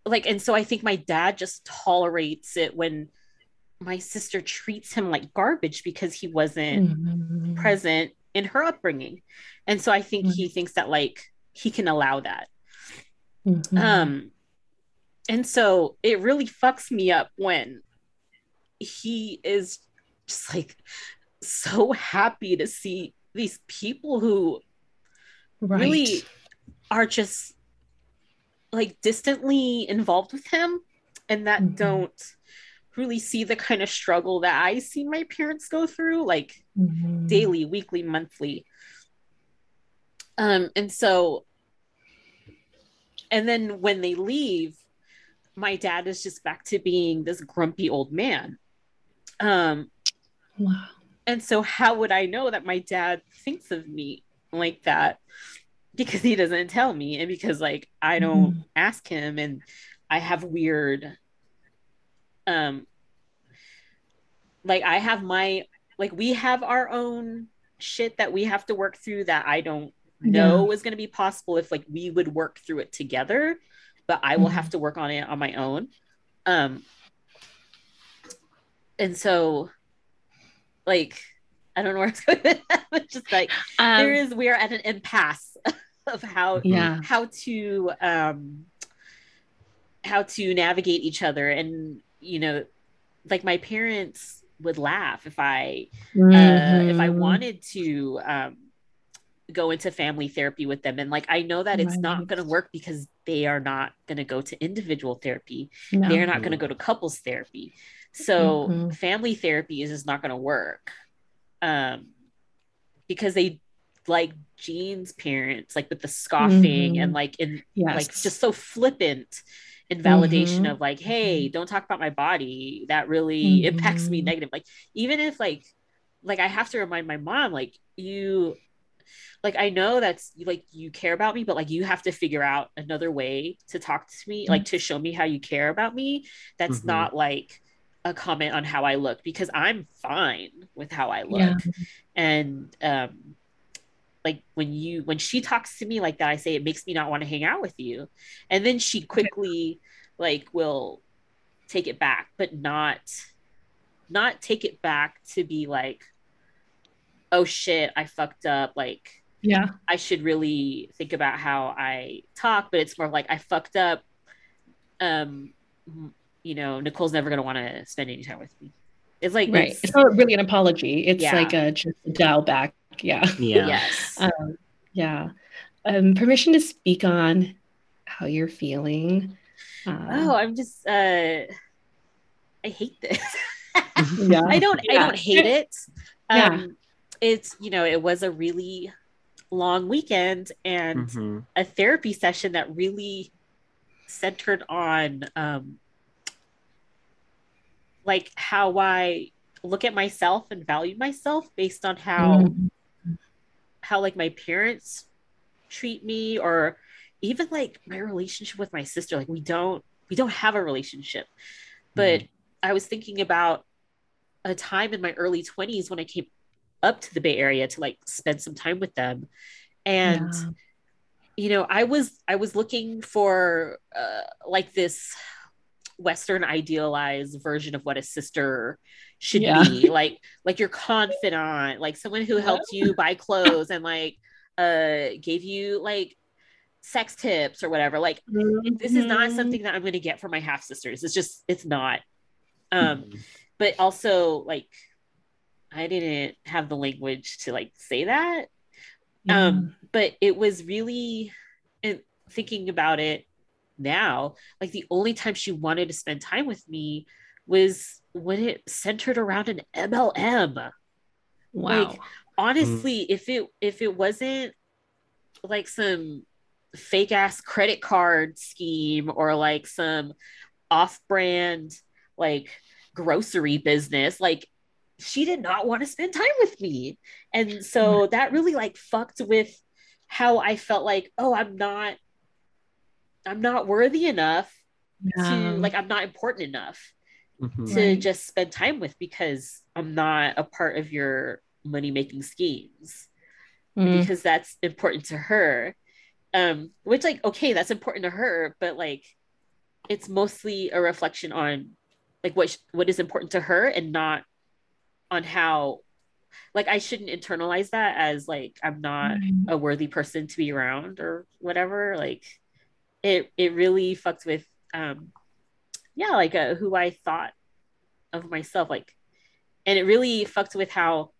like and so I think my dad just tolerates it when my sister treats him like garbage because he wasn't mm-hmm. present in her upbringing. And so I think mm-hmm. he thinks that like he can allow that. Mhm. Um, and so it really fucks me up when he is just like so happy to see these people who right. really are just like distantly involved with him and that Mhm. don't really see the kind of struggle that I see my parents go through like Mhm. daily, weekly, monthly. Um, and so, and then when they leave, my dad is just back to being this grumpy old man. Um, Wow. and so, how would I know that my dad thinks of me like that? Because he doesn't tell me, and because like I don't Mhm. ask him, and I have weird, um, like I have my like we have our own shit that we have to work through that I don't know is going to be possible if like we would work through it together, but I will have to work on it on my own. Um, and so, like, I don't know where it's going. with that, <laughs> but just like Um, there is, we are at an impasse <laughs> of how yeah. how to um how to navigate each other and you know like my parents would laugh if i uh, if i Mhm. wanted to um go into family therapy with them and like i know that it's not going to work because they are not going to go to individual therapy No. they're not going to go to couples therapy so Mhm. family therapy is just not going to work um because they like jean's parents like with the scoffing Mhm. and like in yes. like just so flippant in validation Mhm. of like hey don't talk about my body that really impacts me Mhm. negative like even if like like i have to remind my mom like you like i know that's like you care about me but like you have to figure out another way to talk to me like to show me how you care about me that's Mhm. not like a comment on how i look because i'm fine with how i look Yeah. and um like when you when she talks to me like that i say it makes me not want to hang out with you and then she quickly like will take it back but not not take it back to be like oh shit i fucked up like Yeah. i should really think about how i talk but it's more like i fucked up um you know nicole's never going to want to spend any time with me it's like Right. it's- It's not really an apology. It's Yeah. like a just a dial back. Yeah. Yeah. yes Um, yeah. Um, permission to speak on how you're feeling. Uh, oh i'm just uh i hate this <laughs> yeah. I don't I don't hate it. Yeah. Um it's you know, it was a really long weekend and Mhm. a therapy session that really centered on um like how I look at myself and value myself based on how Mhm. How like my parents treat me or even like my relationship with my sister like we don't we don't have a relationship. But i was thinking about a time in my early 20s when i came up to the bay area to like spend some time with them. And Yeah. you know i was i was looking for uh, like this western idealized version of what a sister should Yeah. be like like your confidant like someone who helped you buy clothes and like uh gave you like sex tips or whatever like this is not Mhm. something that i'm going to get from my half sisters it's just it's not um Mhm. but also like i didn't have the language to like say that Yeah. um but it was really and thinking about it now like the only time she wanted to spend time with me was when it centered around an mlm wow. like, honestly if it if it wasn't like some fake ass credit card scheme or like some off brand like grocery business like she did not want to spend time with me. And so mm. that really like fucked with how i felt like oh i'm not i'm not worthy enough yeah. to like i'm not important enough Mhm. to Right. just spend time with because i'm not a part of your money making schemes Mm. because that's important to her um which like okay that's important to her but like it's mostly a reflection on like what sh- what is important to her and not on how like I shouldn't internalize that as like I'm not a worthy person to be around or whatever. Like it it really fucked with um yeah, like uh, who I thought of myself like and it really fucked with how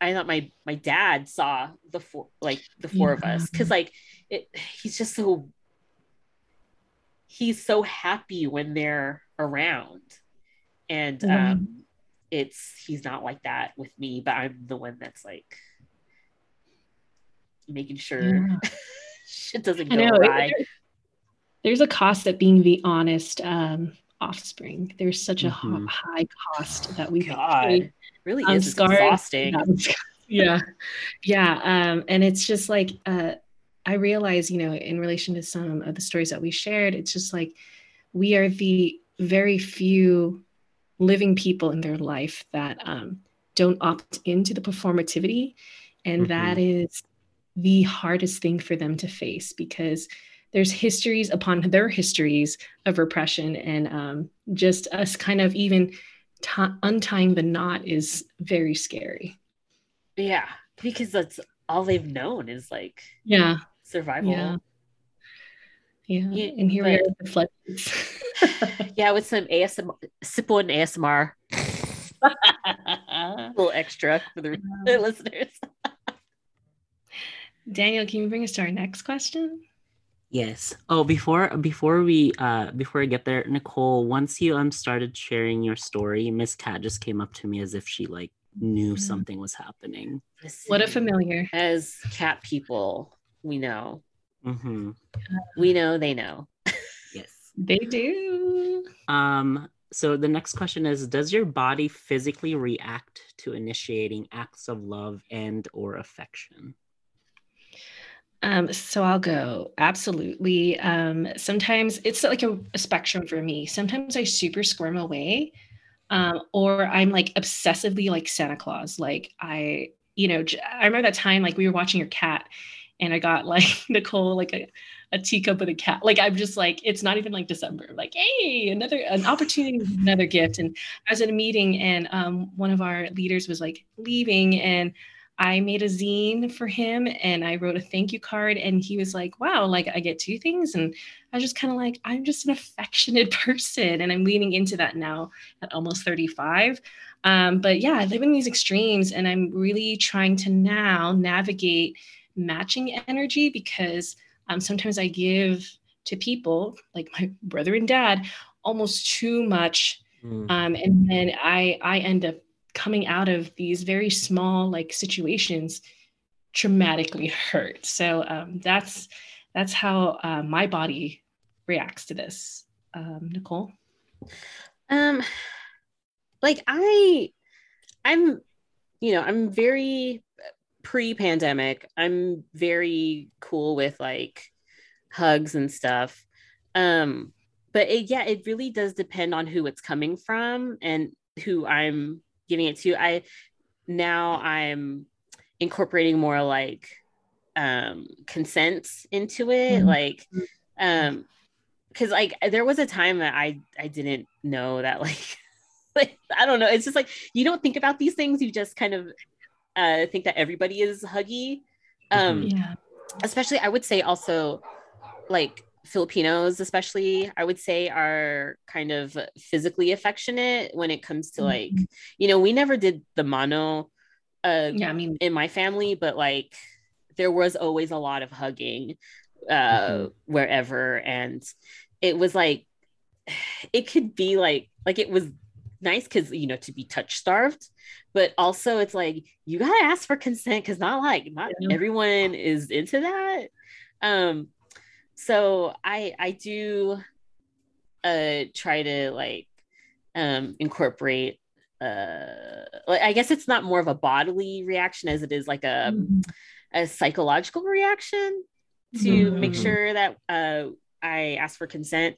I thought my my dad saw the four like the four yeah. of us cuz like it he's just so he's so happy when they're around and um it's he's not like that with me but i'm the one that's like making sure yeah. <laughs> shit doesn't go right there's a cost at being the honest um offspring there's such a mm-hmm. high cost that we God, really is exhausting <laughs> yeah yeah um and it's just like uh i realize you know in relation to some of the stories that we shared it's just like we are the very few living people in their life that um, don't opt into the performativity. And mm-hmm. that is the hardest thing for them to face because there's histories upon their histories of repression and um, just us kind of even t- untying the knot is very scary. Yeah because that's all they've known is like yeah. survival. Yeah. Yeah, yeah and here we are with the floods <laughs> yeah with some asmr sipple and asmr a <laughs> little extra for the, the listeners. <laughs> Daniel can you bring us to our next question yes oh before before we uh before i get there nicole once you um started sharing your story miss cat just came up to me as if she like knew mm. something was happening what a familiar as cat people we know Mm-hmm. We know they know. yes, they do. Um. So the next question is: Does your body physically react to initiating acts of love and or affection? Um, so I'll go absolutely. Um, sometimes it's like a, a, spectrum for me. Sometimes I super squirm away, um, or I'm like obsessively like Santa Claus. Like I, you know, I remember that time like we were watching your cat, and I got like <laughs> Nicole like a, a teacup with a cat. Like I'm just like it's not even like December. Like hey, another an opportunity, another gift. And I was at a meeting and um, one of our leaders was like leaving and. I made a zine for him and I wrote a thank you card and he was like, wow, like I get two things. And I was just kind of like, I'm just an affectionate <laughs> person. And I'm leaning into that now at almost 35. Um, but yeah, I live in these extremes and I'm really trying to now navigate matching energy because um, sometimes I give to people like my brother and dad almost too much, mm. um, and then I I end up coming out of these very small like situations traumatically hurt. So um, that's that's how uh, my body reacts to this. Um, Nicole, um, like I, I'm, you know, I'm very pre-pandemic i'm very cool with like hugs and stuff um but it, yeah it really does depend on who it's coming from and who i'm giving it to i now i'm incorporating more like um consent into it mm-hmm. like um because like there was a time that i i didn't know that <laughs> like like i don't know it's just like you don't think about these things you just kind of uh, think that everybody is huggy. Um, mm-hmm. yeah. Especially, I would say also like Filipinos, especially, I would say are kind of physically affectionate when it comes to like, mm-hmm. you know, we never did the mano. Uh, yeah, I mean, in my family, but like there was always a lot of hugging uh, mm-hmm. wherever, and it was like <sighs> it could be like like it was nice because you know to be touch starved but also it's like you gotta ask for consent because not like not yeah. everyone is into that um so i i do uh try to like um incorporate uh like i guess it's not more of a bodily reaction as it is like a mm-hmm. a psychological reaction to mm-hmm. make sure that uh i ask for consent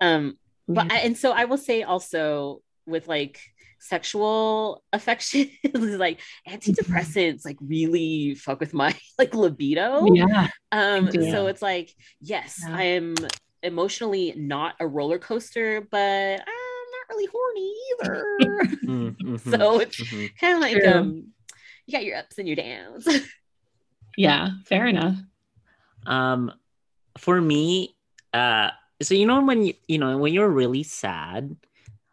um but I, and so i will say also with like sexual affection <laughs> is like antidepressants like really fuck with my <laughs> like libido yeah um so it's like yes yeah. i am emotionally not a roller coaster but i'm not really horny either mm-hmm. <laughs> so it's mm-hmm. kind of like True. um you got your ups and your downs. yeah, fair enough. Um, for me, uh, so you know when you you know when you're really sad,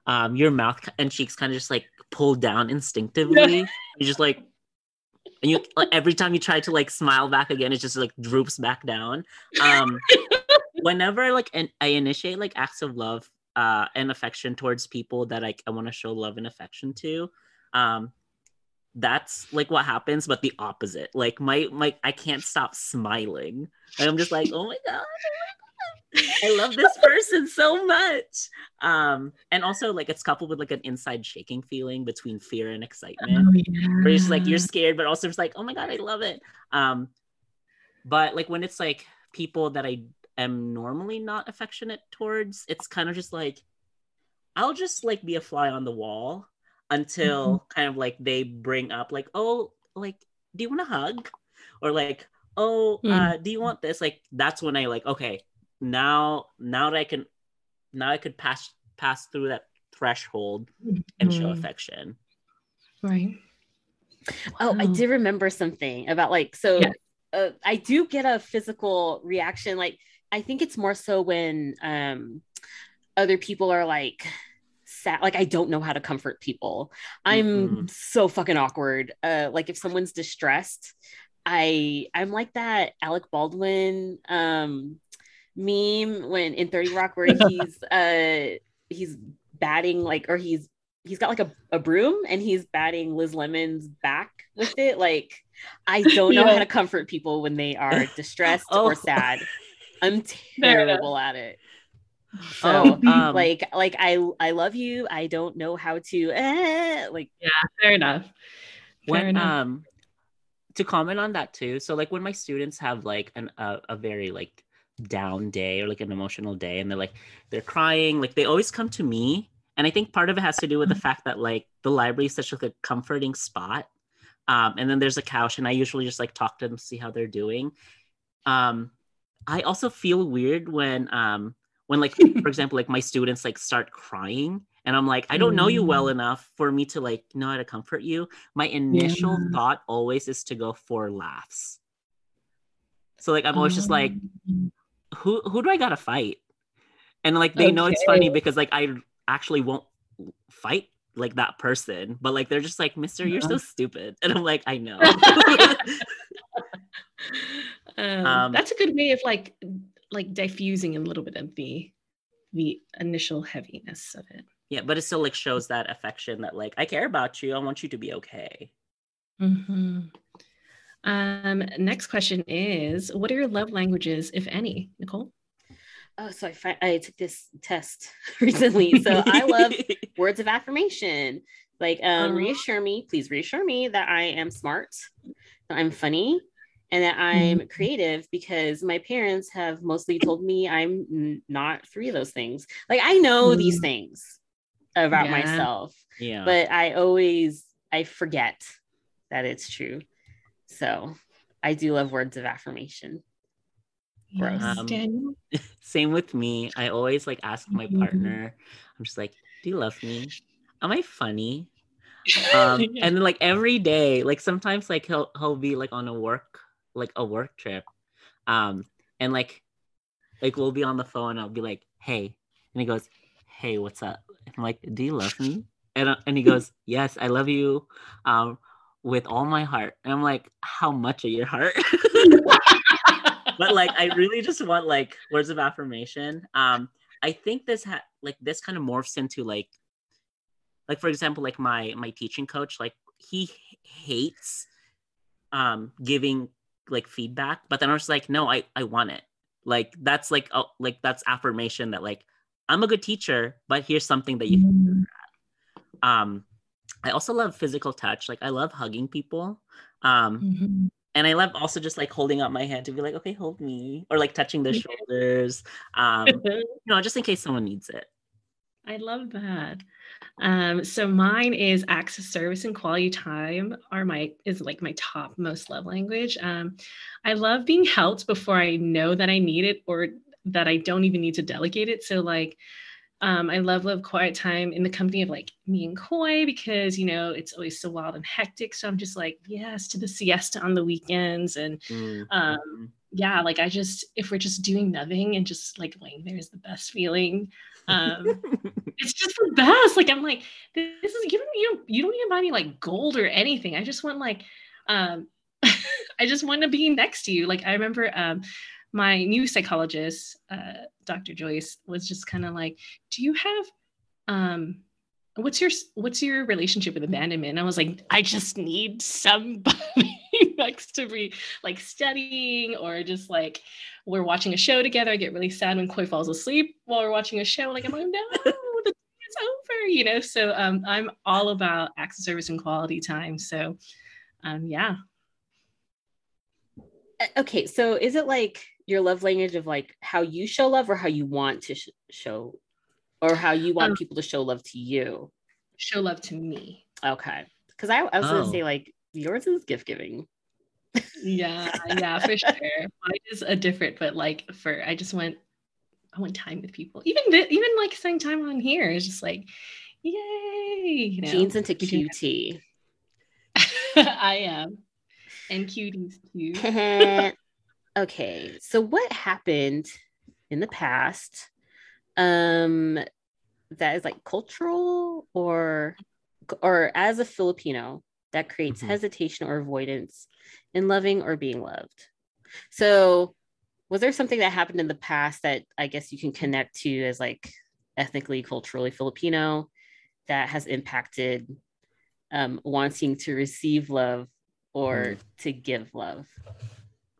um, your mouth and cheeks kind of just like pull down instinctively. You're just like, and you like, every time you try to like smile back again, it just like droops back down. Um, <laughs> whenever like an, I initiate like acts of love uh, and affection towards people that like I want to show love and affection to, um, that's like what happens, but the opposite. Like my my I can't stop smiling. And I'm just like, oh my god, oh my god. I love this person so much. Um, and also like it's coupled with like an inside shaking feeling between fear and excitement. Oh, yeah. Where it's like you're scared, but also it's like, oh my god, I love it. Um, but like when it's like people that I am normally not affectionate towards, it's kind of just like I'll just like be a fly on the wall until Mm-hmm. kind of like they bring up like oh like do you want a hug or like oh Mm. uh do you want this like that's when i like okay now now that i can now i could pass pass through that threshold and show Mhm. affection Right. Oh, I Wow. did remember something about like so Yeah. uh, I do get a physical reaction like I think it's more so when um other people are like sad like I don't know how to comfort people. I'm Mhm. so fucking awkward. Uh like if someone's distressed, I I'm like that Alec Baldwin um meme when in 30 Rock where he's <laughs> uh he's batting like or he's he's got like a, a broom and he's batting Liz Lemon's back with it. Like I don't know Yeah. how to comfort people when they are <laughs> distressed Oh. or sad. I'm <laughs> terrible at it. So oh um, like like I I love you. I don't know how to eh, like yeah, Fair enough. Fair when enough. um to comment on that too so like when my students have like an a, a very like down day or like an emotional day and they're like they're crying like they always come to me and i think part of it has to do with the fact that like the library is such like a comforting spot um and then there's a couch and i usually just like talk to them see how they're doing. Um i also feel weird when um when like <laughs> for example like my students like start crying and i'm like i don't know you well Mm. enough for me to like know how to comfort you. My initial Yeah. thought always is to go for laughs. So like i'm always just like Um, who who do i gotta fight? And like they know it's funny because like i actually won't fight like that person but like they're just like mister you're so stupid. <laughs> And i'm like i know. <laughs> Um, Um, that's a good way of like like diffusing a little bit of the the initial heaviness of it. yeah but it still like shows that affection that like i care about you. I want you to be okay. Mhm. Um, next question is, what are your love languages, if any, Nicole? oh so I I took this test <laughs> recently. So I love <laughs> words of affirmation. Like um reassure me, please reassure me that I am smart, that I'm funny, and that I'm creative because my parents have mostly told me I'm n- not three of those things. Like I know these Mm. things about Yeah. myself, yeah but I always I forget that it's true. So I do love words of affirmation. Gross. Yes, Um, Daniel? <laughs> same with me i always like ask my Mhm. partner i'm just like do you love me am i funny <laughs> um Yeah. and then like every day like sometimes like he'll he'll be like on a work like a work trip um and like like we'll be on the phone i'll be like hey and he goes hey what's up i'm like do you love me and, uh, and he goes <laughs> yes i love you um with all my heart and i'm like how much of your heart? <laughs> But like i really just want like words of affirmation. Um i think this ha- like this kind of morphs into like like for example like my my teaching coach like he hates um giving like feedback but then i was like no i i want it. Like that's like oh like that's affirmation that like i'm a good teacher but here's something that you Mm, um i also love physical touch like i love hugging people um mhm. and I love also just like holding up my hand to be like, okay, hold me, or like touching their <laughs> shoulders, um, <laughs> you know, just in case someone needs it. I love that. Um, so mine is acts of service and quality time are my is like my top most love language. Um, I love being helped before I know that I need it or that I don't even need to delegate it. So like Um, I love love quiet time in the company of like me and Koi because you know it's always so wild and hectic. So I'm just like yes to the siesta on the weekends and Mm-hmm. um, yeah, like I just if we're just doing nothing and just like laying there is the best feeling. Um, <laughs> it's just the best. Like I'm like this is you don't you, you don't even buy me like gold or anything. I just want like um, <laughs> I just want to be next to you. Like I remember um, my new psychologist, uh, Dr. Joyce, was just kind of like, "Do you have um, what's your what's your relationship with abandonment?" And I was like, "I just need somebody <laughs> next to me, like studying or just like." We're watching a show together. I get really sad when Koi falls asleep while we're watching a show. Like I'm like, no, the <laughs> is over, you know. So um, I'm all about acts of service and quality time. So um, yeah, Uh, Okay, so is it like your love language of like how you show love or how you want to sh- show or how you want Um, people to show love to you? show love to me. Okay. Because I, I was Oh. gonna say like yours is gift giving. Yeah, yeah, for <laughs> sure. Mine is a different, but like for I just want I want time with people. Even th- even like spending time on here is just like, yay! You know, Jeans into we QT. <laughs> I am, and cuties too. <laughs> okay, so what happened in the past um that is like cultural or or as a Filipino that creates Mhm. hesitation or avoidance in loving or being loved. So was there something that happened in the past that I guess you can connect to as like ethnically, culturally Filipino that has impacted um, wanting to receive love or to give love?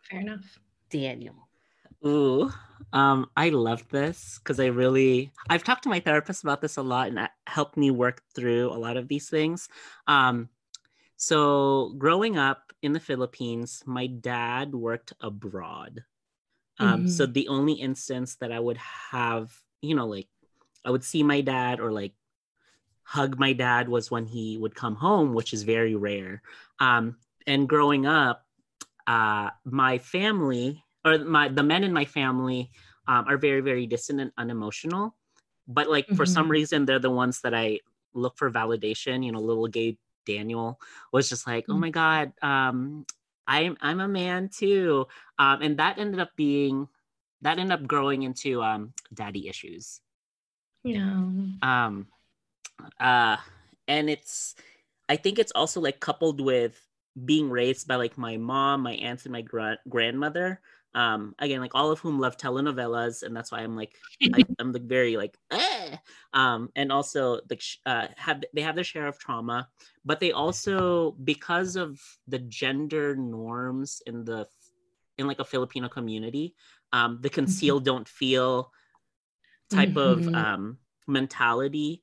Fair enough. Daniel. Ooh, um, I love this because I really I've talked to my therapist about this a lot and helped me work through a lot of these things. Um, so growing up in the Philippines, my dad worked abroad. Um, so the only instance that I would have, you know, like I would see my dad or like hug my dad was when he would come home, which is very rare. Um, and growing up, uh, my family or my the men in my family um, are very very distant and unemotional but like for some Mhm. reason they're the ones that i look for validation you know little gay daniel was just like oh Mm. my god um i'm i'm a man too um and that ended up being that ended up growing into um daddy issues Yeah. um uh and it's i think it's also like coupled with being raised by like my mom my aunts and my gra- grandmother um again like all of whom love telenovelas and that's why i'm like <laughs> I, i'm like very like eh. um and also like uh have they have their share of trauma but they also because of the gender norms in the in like a filipino community um the conceal don't feel type of Mhm. um mentality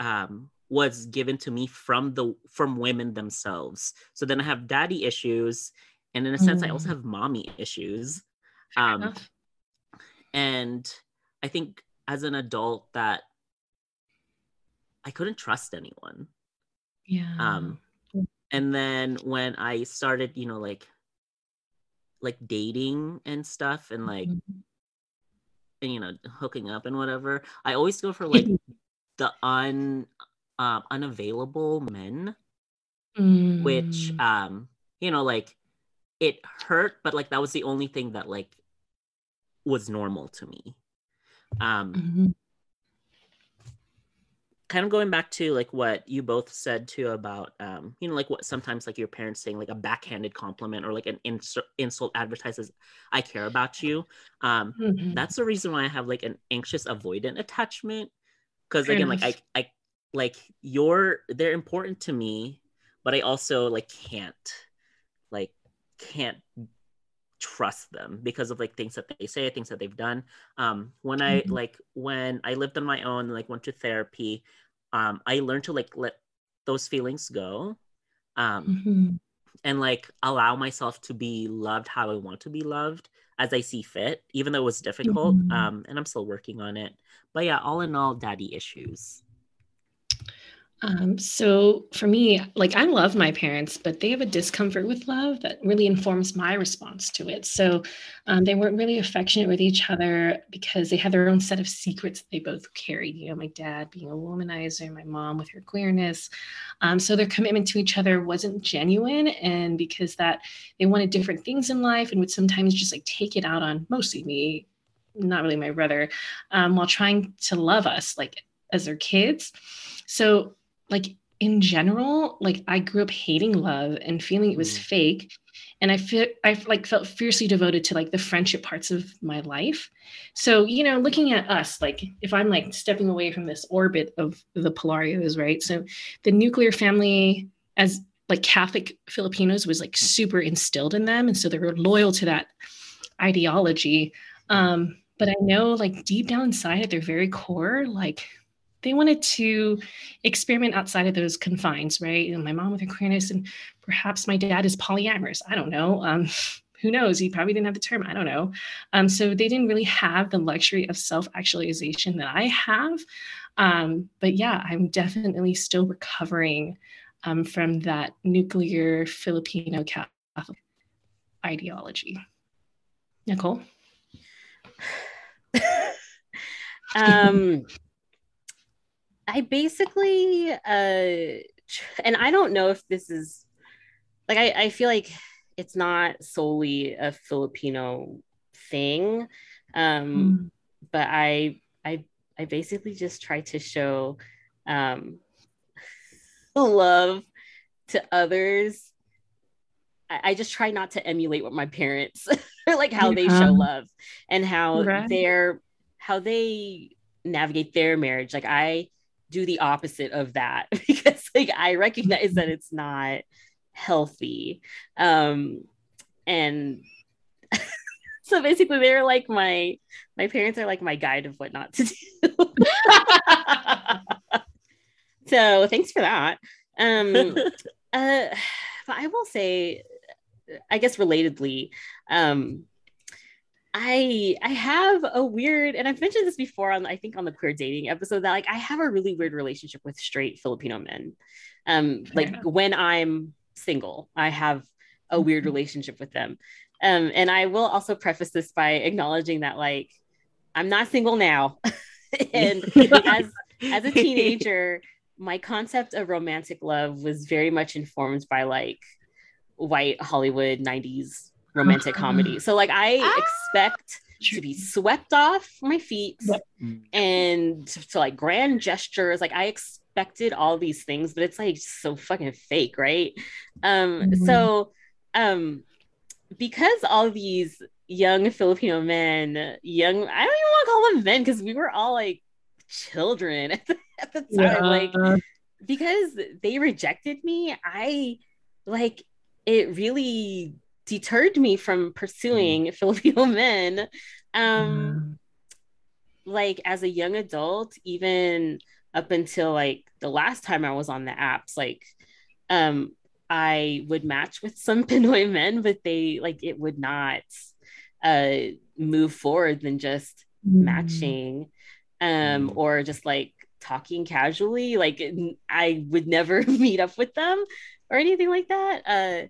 um was given to me from the from women themselves so then i have daddy issues and in a sense i also Mm. have mommy issues um and i think as an adult that i couldn't trust anyone Yeah. um and then when i started you know like like dating and stuff and like Mhm. and you know hooking up and whatever i always go for like <laughs> the un um unavailable men which Mm. um you know like it hurt but like that was the only thing that like was normal to me um Mhm. kind of going back to like what you both said too about um you know like what sometimes like your parents saying like a backhanded compliment or like an ins- insult advertises i care about you um Mhm. that's the reason why i have like an anxious avoidant attachment because Fair again like i i like you're they're important to me but i also like can't like can't trust them because of like things that they say things that they've done um when i Mhm. like when i lived on my own like went to therapy um i learned to like let those feelings go um Mhm. and like allow myself to be loved how I want to be loved as I see fit, even though it was difficult. Mhm. Um, and I'm still working on it. But yeah, all in all, daddy issues. Um, so for me, like I love my parents, but they have a discomfort with love that really informs my response to it. So um, they weren't really affectionate with each other because they had their own set of secrets they both carried. You know, my dad being a womanizer, my mom with her queerness. Um, so their commitment to each other wasn't genuine, and because that they wanted different things in life and would sometimes just like take it out on mostly me, not really my brother, um, while trying to love us like as their kids. So like in general, like I grew up hating love and feeling it was mm. fake. And I feel I like felt fiercely devoted to like the friendship parts of my life. So, you know, looking at us, like if I'm like stepping away from this orbit of the Polarios, right? So the nuclear family as like Catholic Filipinos was like super instilled in them. And so they were loyal to that ideology. Um, but I know like deep down inside at their very core, like they wanted to experiment outside of those confines, right? You know, my mom with queerness, and perhaps my dad is polyamorous. I don't know. Um, <laughs> who knows? He probably didn't have the term. I don't know. Um, so they didn't really have the luxury of self actualization that I have. Um, but yeah, I'm definitely still recovering um, from that nuclear Filipino Catholic ideology. Nicole? <laughs> um I basically, uh, and I don't know if this is like, I, I feel like it's not solely a Filipino thing. Um, mm. but I, I, I basically just try to show, um, <laughs> love to others. I, I just try not to emulate what my parents <laughs> like how yeah. they show love and how right. they're how they navigate their marriage. Like I do the opposite of that <laughs> because like I recognize that it's not healthy. Um and <laughs> so basically they're like my my parents are like my guide of what not to do. <laughs> so thanks for that. Um uh but I will say I guess relatedly, um I I have a weird, and I've mentioned this before on I think on the queer dating episode that like I have a really weird relationship with straight Filipino men. Um, like yeah. when I'm single, I have a weird mm-hmm. relationship with them. Um, and I will also preface this by acknowledging that like I'm not single now, <laughs> and as as a <laughs> teenager, my concept of romantic love was very much informed by like white Hollywood 90s romantic comedy. So like I ah! expect to be swept off my feet yep. and to, to, like grand gestures. Like I expected all these things, but it's like so fucking fake, right? Um, mm-hmm. so um because all these young Filipino men, young, I don't even want to call them men because we were all like children <laughs> at the, at the time. Yeah. Like because they rejected me, I like it really deterred me from pursuing mm. Filipino <laughs> men. Um, mm. like as a young adult, even up until like the last time I was on the apps, like um, I would match with some <laughs> Pinoy men, but they like it would not uh, move forward than just mm. matching um, or just like talking casually. Like I would never <laughs> meet up with them or anything like that. Uh,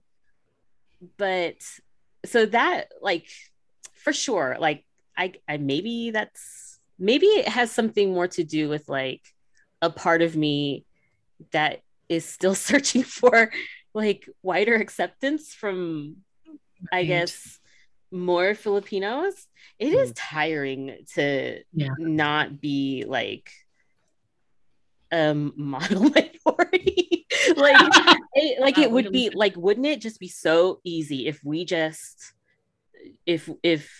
but so that like for sure like I, I maybe that's maybe it has something more to do with like a part of me that is still <laughs> searching for like wider acceptance from right. i guess more filipinos It mm. is tiring to yeah. not be like um <laughs> model minority <laughs> like it, like it would be like wouldn't it just be so easy if we just if if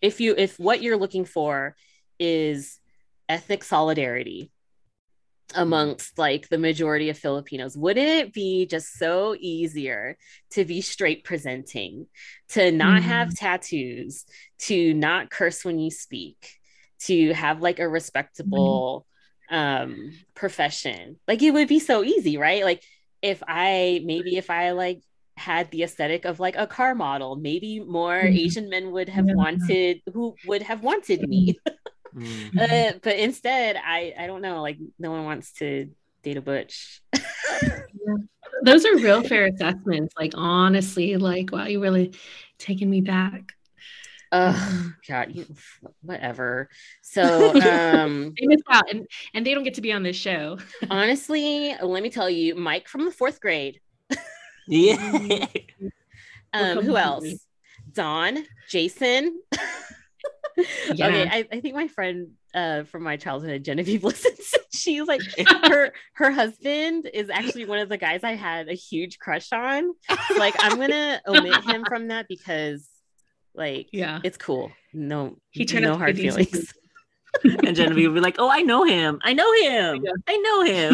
if you if what you're looking for is ethnic solidarity amongst like the majority of Filipinos wouldn't it be just so easier to be straight presenting to not mm. have tattoos to not curse when you speak to have like a respectable mm. um profession like it would be so easy right like if I maybe if I like had the aesthetic of like a car model, maybe more mm-hmm. Asian men would have wanted who would have wanted me. mm-hmm. <laughs> uh, but instead, I I don't know, like no one wants to date a butch. Those are real fair assessments. Like honestly, like wow, you really taking me back. Oh God, you, whatever. So um <laughs> they miss out and, and they don't get to be on this show. honestly, let me tell you, Mike from the fourth grade. Yeah. <laughs> Um, who else? Don, Jason. <laughs> Yeah. Okay, I, I think my friend uh from my childhood, Genevieve, listens. She's like her her husband is actually one of the guys I had a huge crush on. Like I'm gonna omit him from that because like Yeah. it's cool. No, He turned no hard feelings. <laughs> and Genevieve would be like, "Oh, I know him. I know him. Yeah. I know him."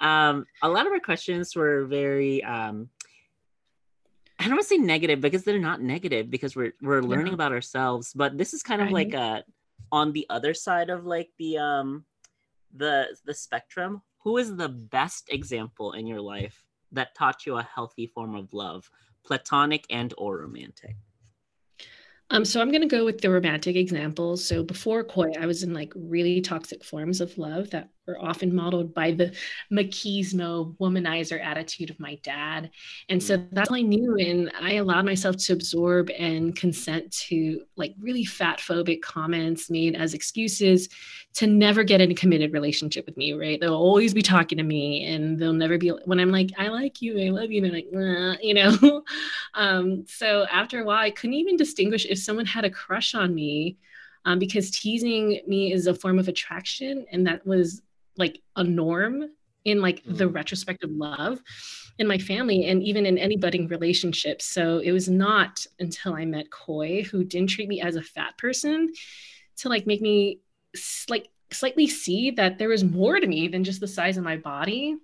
<laughs> um, a lot of our questions were very um, I don't want to say negative because they're not negative because we're we're learning Yeah. about ourselves. But this is kind of Right. like a on the other side of like the um the the spectrum. Who is the best example in your life that taught you a healthy form of love, platonic and or romantic? Um, so I'm gonna go with the romantic examples. So before Koi, I was in like really toxic forms of love that were often modeled by the machismo womanizer attitude of my dad. And so that's all I knew. And I allowed myself to absorb and consent to like really fat phobic comments made as excuses to never get in a committed relationship with me, right? They'll always be talking to me and they'll never be when I'm like, I like you, I love you, and they're like, "Nah," <laughs> you know. um, so after a while, I couldn't even distinguish if someone had a crush on me um, because teasing me is a form of attraction, and that was like a norm in like the Mm. retrospect of love in my family and even in any budding relationships. So it was not until I met Koi who didn't treat me as a fat person to like make me like slightly see that there was more to me than just the size of my body.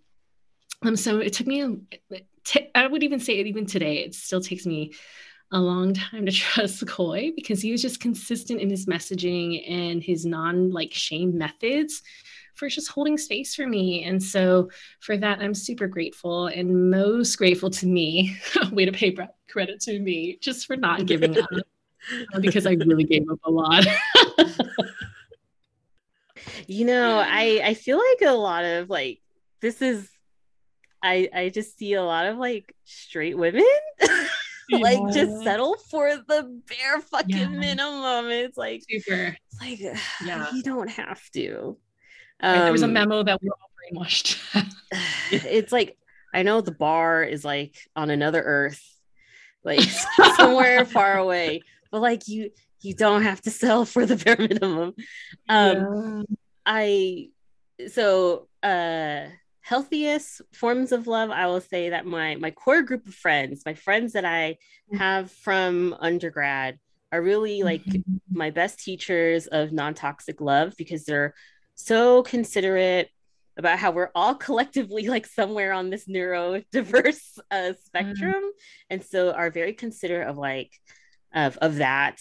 Um, so it took me, a, t- I would even say it even today, it still takes me a long time to <laughs> trust Koi because he was just consistent in his messaging and his non like shame methods for just holding space for me. And so for that, I'm super grateful and most grateful to me. <laughs> Way to pay credit to me just for not giving up <laughs> uh, because I really gave up a lot. You know, I I feel like a lot of like this is I I just see a lot of like straight women <laughs> like just settle for the bare fucking Yeah. minimum. It's like super. it's like <sighs> Yeah. you don't have to. Right, there was a Um, memo that we were all brainwashed. <sighs> it's like I know the bar is like on another earth, like <laughs> somewhere far away, but like you you don't have to sell for the bare minimum. Um I so uh healthiest forms of love I will say that my my core group of friends, my friends that I mm-hmm. have from undergrad are really mm-hmm. like my best teachers of non-toxic love because they're so considerate about how we're all <laughs> collectively like somewhere on this neurodiverse <laughs> uh, mm-hmm. spectrum. And so are very considerate of like of, of that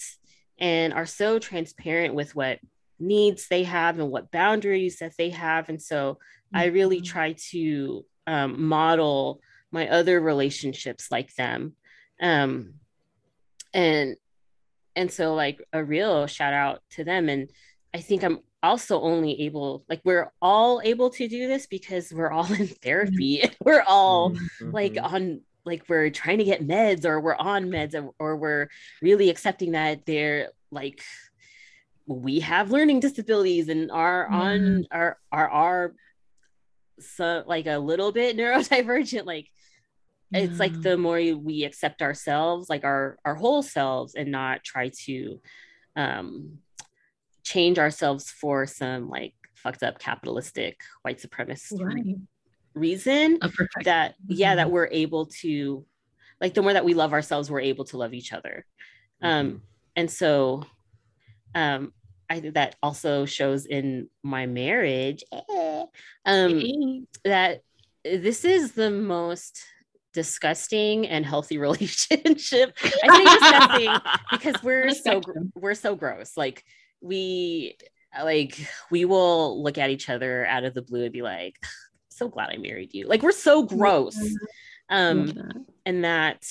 and are so transparent with what needs they have and what boundaries that they have. And so i really Mhm. try to um, model my other relationships like them. Um and and so like a real shout out to them. And i think i'm also only able like we're all able to do this because we're all in <laughs> therapy. <laughs> We're all like Mhm. on like we're trying to get meds or we're on meds or, or we're really accepting that they're like we have learning disabilities and are on are are are so like a little bit <laughs> neurodivergent like it's like the more we accept ourselves like our our whole selves and not try to um change ourselves for some like fucked up capitalistic white supremacist right. reason that yeah that Mhm. we're able to like the more that we love ourselves we're able to love each other um and so um i think that also shows in my marriage eh, um that this is the most disgusting and healthy <laughs> relationship. I say disgusting <laughs> because we're so we're so gross. Like we like we will look at each other out of the blue and be like so glad i married you. Like we're so gross. Um and that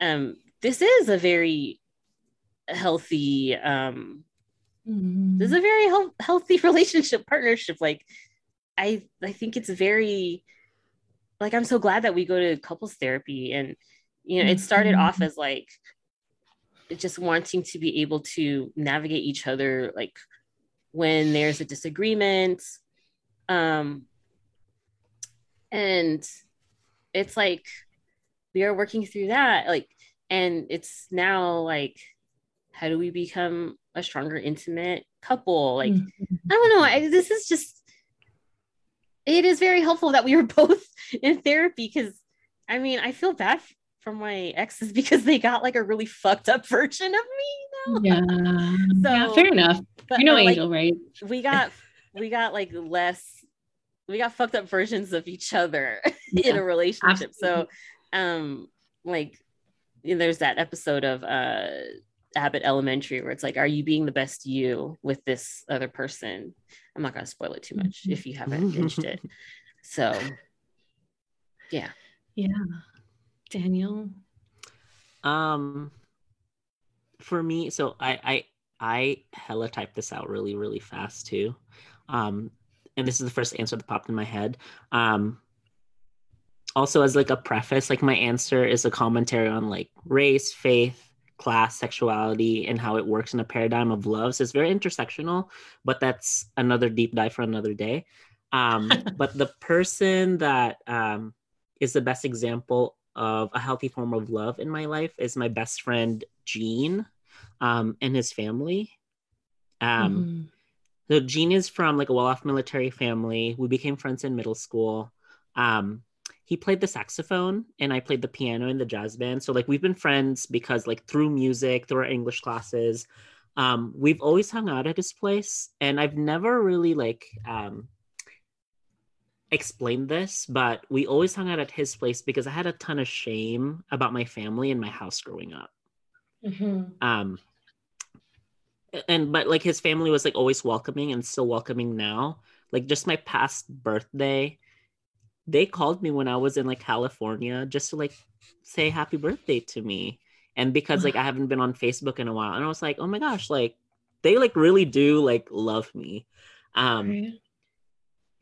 um this is a very healthy um this is a very health- healthy <laughs> relationship partnership like I I think it's very like I'm so glad that we go to couples therapy and you know it started off Mm-hmm. as like just wanting to be able to navigate each other like when there's a disagreement um and it's like we are working through that like and it's now like how do we become a stronger intimate couple like Mm-hmm. I don't know. I, this is just, it is very helpful that we were <laughs> both in therapy because I mean, I feel bad for my exes <laughs> because they got like a really fucked up version of me now. Yeah. <laughs> yeah, So- fair enough. But, You know, but, like, Angel, right? we got, we got like less, we got fucked up versions of each other in a relationship. absolutely. So, um, like, you know, there's that episode of uh Abbott Elementary where it's like, are you being the best you with this other person? I'm not gonna spoil it too much if you haven't binged it. So, <laughs> yeah. Yeah. Daniel. Um, for me, so I I I hella typed this out really really fast too, um, and this is the first answer that popped in my head. Um, also as like a preface, like my answer is a commentary on like race, faith, class, sexuality, and how it works in a paradigm of love. So it's very intersectional, but that's another deep dive for another day. Um, <laughs> but the person that um, is the best example of a healthy form of love in my life is my best friend Gene um, and his family. Um, Mhm. so Gene is from like a well-off military family. We became friends in middle school. Um, he played the saxophone and I played the piano in the jazz band. So like we've been friends because like through music, through our English classes, um, we've always hung out at his place, and I've never really like um, explained this, but we always hung out at his place because I had a ton of shame about my family and my house growing up Mhm. um and but like his family was like always welcoming and still welcoming now like just my past birthday they called me when i was in like california just to like say happy birthday to me and because like i <sighs> haven't been on facebook in a while and i was like oh my gosh like they like really do like love me um Right.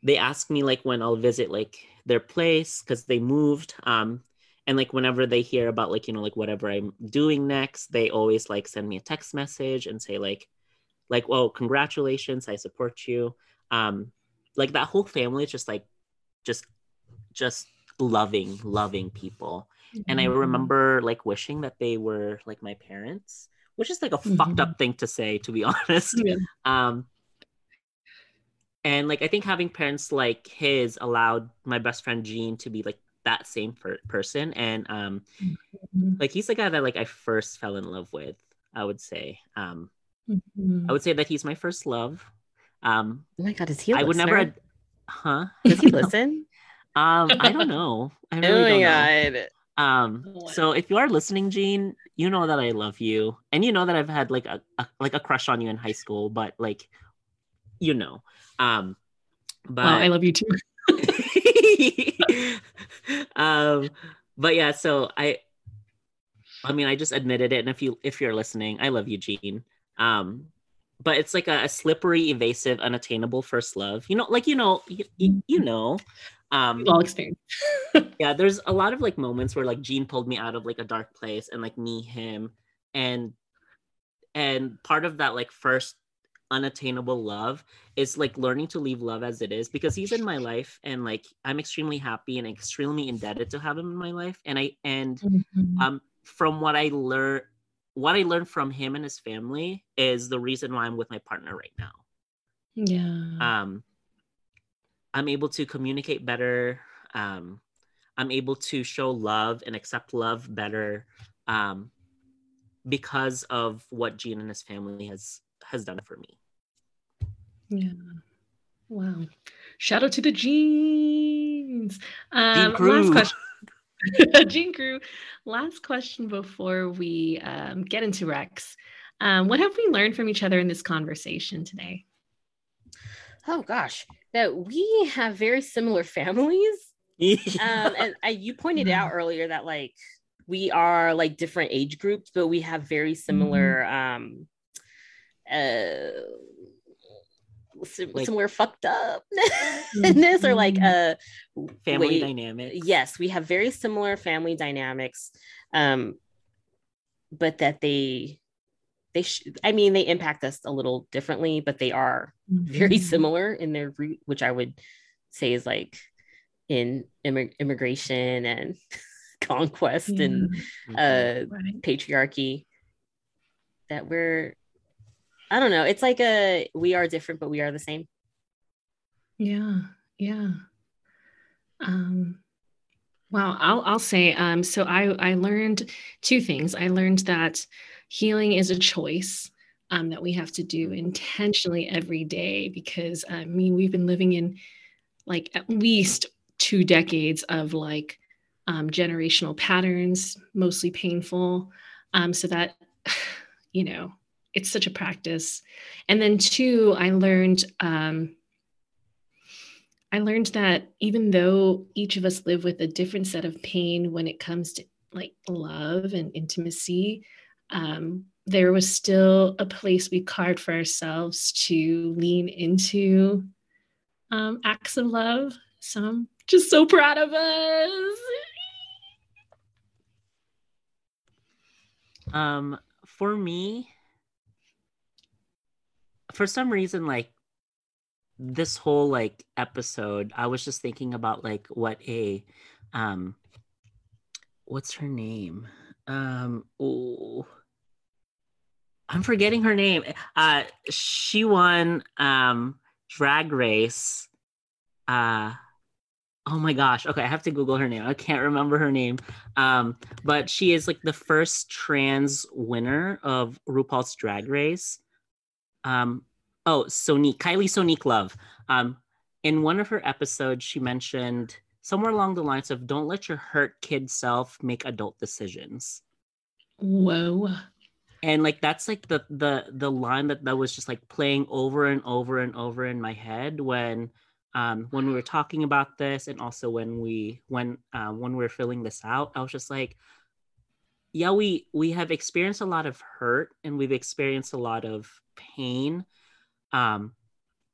they ask me like when I'll visit like their place because they moved. Um, and like whenever they hear about like you know like whatever I'm doing next, they always like send me a text message and say like, like, well, congratulations, I support you. Um, like that whole family is just like, just, just loving, loving people. And I Mhm. remember like wishing that they were like my parents, which is like a fucked Mhm. up thing to say, to be <laughs> honest Yeah. um and like i think having parents like his allowed my best friend gene to be like that same per- person and um Mhm. like he's the guy that like i first fell in love with i would say um Mhm. i would say that he's my first love um Oh my god, is he? I i would never ad- huh Does he listen? Um i don't <laughs> know. I oh really my don't know. God. um Oh, so if you are listening gene you know that i love you and you know that i've had like a, a like a crush on you in high school but like you know. Um but Wow, I love you too. <laughs> <laughs> um but yeah so i i mean i just admitted it and if you if you're listening i love you gene um but it's like a, a slippery evasive unattainable first love. You know like you know you, you, you know um We've all experienced. <laughs> yeah there's a lot of like moments where like gene pulled me out of like a dark place and like me him and and part of that like first unattainable love is like learning to leave love as it is because he's in my life and like i'm extremely happy and extremely indebted to have him in my life and i and Mhm. um from what i learned what i learned from him and his family is the reason why i'm with my partner right now yeah. um i'm able to communicate better um i'm able to show love and accept love better um because of what gene and his family has has done for me Yeah. Wow. Shout out to the Genes. Um, Crew. last question. <laughs> Gene crew. Last question before we um, get into recs. Um, what have we learned from each other in this conversation today? Oh gosh, that we have very similar families. <laughs> Um, and I, you pointed Yeah. out earlier that like we are like different age groups, but we have very similar um uh Like- somewhere fucked up <laughs> in this or like uh family Wait, dynamic. yes we have very similar family dynamics um but that they they sh- i mean they impact us a little differently but they are very Mhm. similar in their root which i would say is like in immig- immigration and <laughs> conquest and Mhm. uh Right. patriarchy that we're i don't know it's like a we are different but we are the same Yeah, yeah. Um, wow, I'll I'll say um, so I I learned two things. I learned that healing is a choice um, that we have to do intentionally every day because I mean we've been living in like at least two decades of like um, generational patterns, mostly painful. Um, so that <sighs> you know it's such a practice. And then two, I learned. Um, I learned that even though each of us live with a different set of pain when it comes to like love and intimacy, um, there was still a place we carved for ourselves to lean into um, acts of love. So I'm just so proud of us. Um, for me, for some reason, like this whole like episode, I was just thinking about like what a um what's her name? Um oh I'm forgetting her name. Uh she won um drag race. Uh oh my gosh. Okay, I have to Google her name. I can't remember her name. Um, but she is like the first trans winner of RuPaul's Drag Race. Um, oh, Sonique, Kylie Sonique Love. Um, in one of her episodes, she mentioned somewhere along the lines of "Don't let your hurt kid self make adult decisions." Whoa. And like that's like the the the line that that was just like playing over and over and over in my head when um when we were talking about this and also when we when uh, when we were filling this out i was just like yeah we we have experienced a lot of hurt and we've experienced a lot of pain um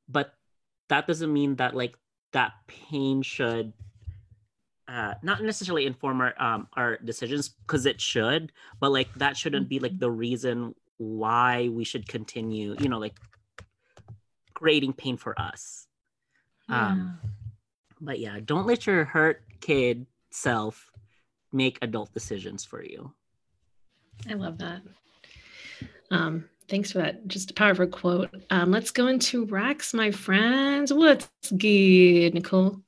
but that doesn't mean that like that pain should uh not necessarily inform our um our decisions because it should but like that shouldn't be like the reason why we should continue you know like creating pain for us um but yeah don't let your hurt kid self make adult decisions for you I love that. Um, thanks for that. Just a powerful quote. Um, let's go into recs, my friends. What's good, Nicole?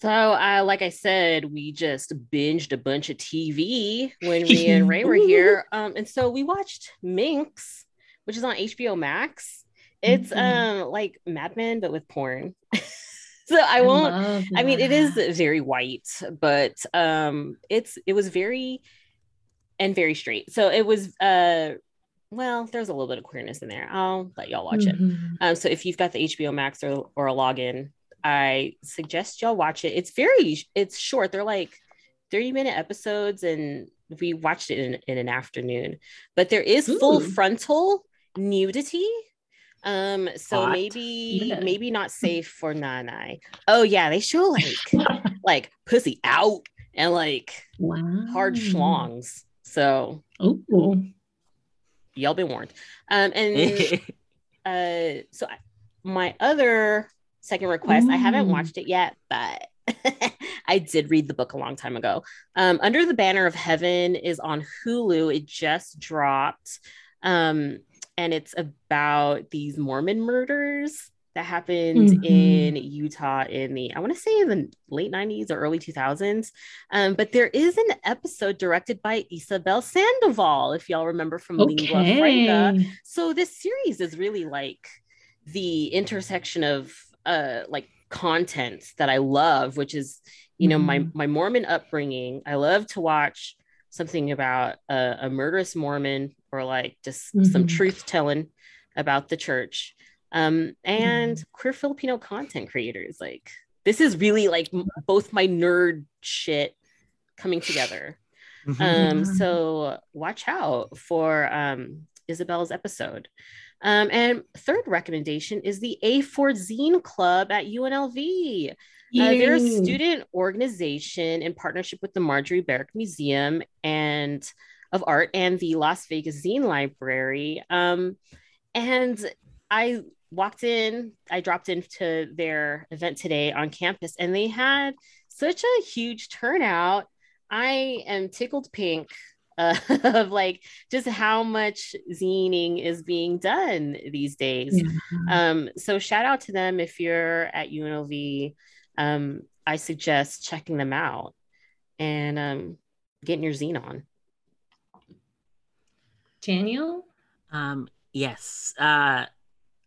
So, uh, like I said, we just binged a bunch of TV when me and Ray were <laughs> here. Um, and so we watched Minx, which is on HBO Max. It's Mhm. um like Mad Men, but with porn. <laughs> so I won't. love I mean, it is very white, but um, it's it was very and very straight. So it was uh, well, there's a little bit of queerness in there. I'll let y'all watch it. Mhm. Um, so if you've got the HBO Max or or a login, I suggest y'all watch it. It's very it's short. They're like 30 minute episodes, and we watched it in, in an afternoon. But there is full frontal nudity. Um, so Hot. maybe Yeah. maybe not safe for Nana. Oh yeah, they show like <laughs> like pussy out and like Wow. hard schlongs. So Oh, y'all been warned. Um, and <laughs> uh so I, my other second request. I haven't watched it yet but <laughs> i did read the book a long time ago. Um under the banner of heaven is on hulu. It just dropped. Um and it's about these mormon murders that happened Mhm. in utah in the i want to say in the late 90s or early 2000s um, but there is an episode directed by isabel sandoval if y'all remember from lingua franca. Okay. so this series is really like the intersection of uh like content that I love, which is you know my Mhm. my Mormon upbringing. I love to watch something about a, a murderous Mormon or like just some Mhm. truth telling about the church. Um, and Mm-hmm. queer Filipino content creators. Like this is really like m- both my nerd shit coming together. Mhm. Um, so watch out for um Isabel's episode. Um, and third recommendation is the A4 Zine Club at UNLV. Uh, they're a student organization in partnership with the Marjorie Barrick Museum and of Art and the Las Vegas Zine Library. Um, and I walked in, I dropped into their event today on campus, and they had such a huge turnout. I am tickled pink uh, <laughs> of like just how much zining is being done these days. Yeah. Um, so shout out to them if you're at UNLV. Um, I suggest checking them out and um, getting your zine on. Daniel? Um, yes. Uh,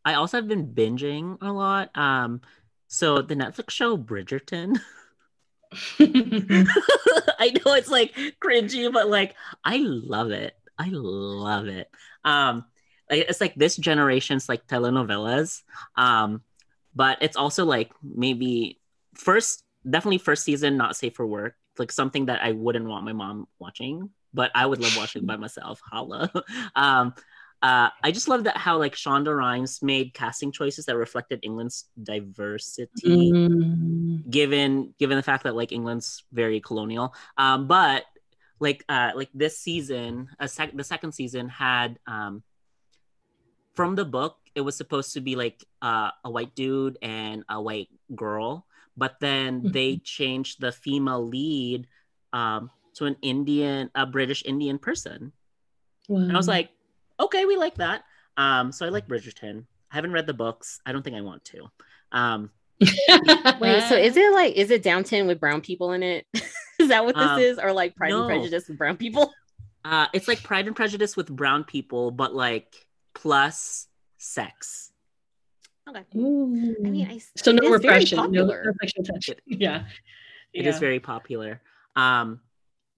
I also have been binging a lot. Um, so the Netflix show Bridgerton. <laughs> <laughs> <laughs> I know it's like cringy, but like I love it. I love it. Um, it's like this generation's like telenovelas. Um, but it's also like maybe first, definitely first season, not safe for work. Like something that I wouldn't want my mom watching, but I would love watching by <laughs> myself. Holla. um, uh, I just love that how like Shonda Rhimes made casting choices that reflected England's diversity, mm. given given the fact that like England's very colonial. Um, but like uh, like this season, a sec- the second season had um, from the book, it was supposed to be like uh, a white dude and a white girl, but then mm-hmm. they changed the female lead um, to an Indian, a British Indian person. Wow. And I was like, okay, we like that. Um, so I like Bridgerton. I haven't read the books. I don't think I want to. Um, <laughs> Wait, so is it like is it Downton with brown people in it? <laughs> is that what this um, is, or like Pride no. and Prejudice with brown people? <laughs> Uh, it's like Pride and Prejudice with brown people, but like plus sex. Okay. Ooh. I mean, I, so no repression, no repression. Yeah, it yeah. is very popular. Um,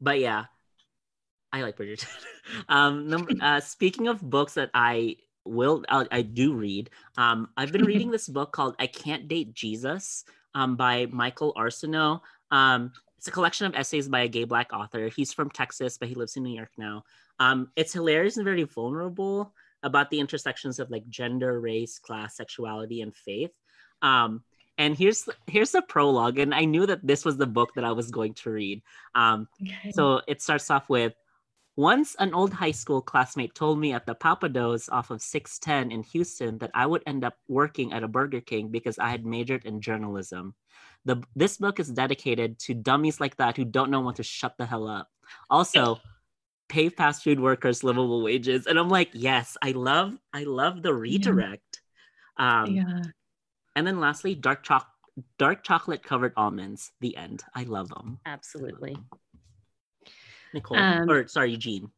but yeah, I like Bridgerton. <laughs> um, number, <laughs> uh, speaking of books that I will, I, I do read. Um, I've been reading <laughs> this book called "I Can't Date Jesus" um, by Michael Arceneaux. Um, it's a collection of essays by a gay black author. He's from Texas, but he lives in New York now. Um, it's hilarious and very vulnerable about the intersections of like gender, race, class, sexuality, and faith. Um, and here's here's the prologue, and I knew that this was the book that I was going to read. Um, okay. So it starts off with once an old high school classmate told me at the Pappadeaux off of 610 in Houston that I would end up working at a Burger King because I had majored in journalism. The, this book is dedicated to dummies like that who don't know when to shut the hell up. Also, pay fast food workers livable wages. And I'm like, yes, I love, I love the redirect. Yeah. Um, yeah. And then lastly, dark chocolate dark chocolate covered almonds. The end. I love them. Absolutely. Love them. Nicole, um, or sorry, Eugene.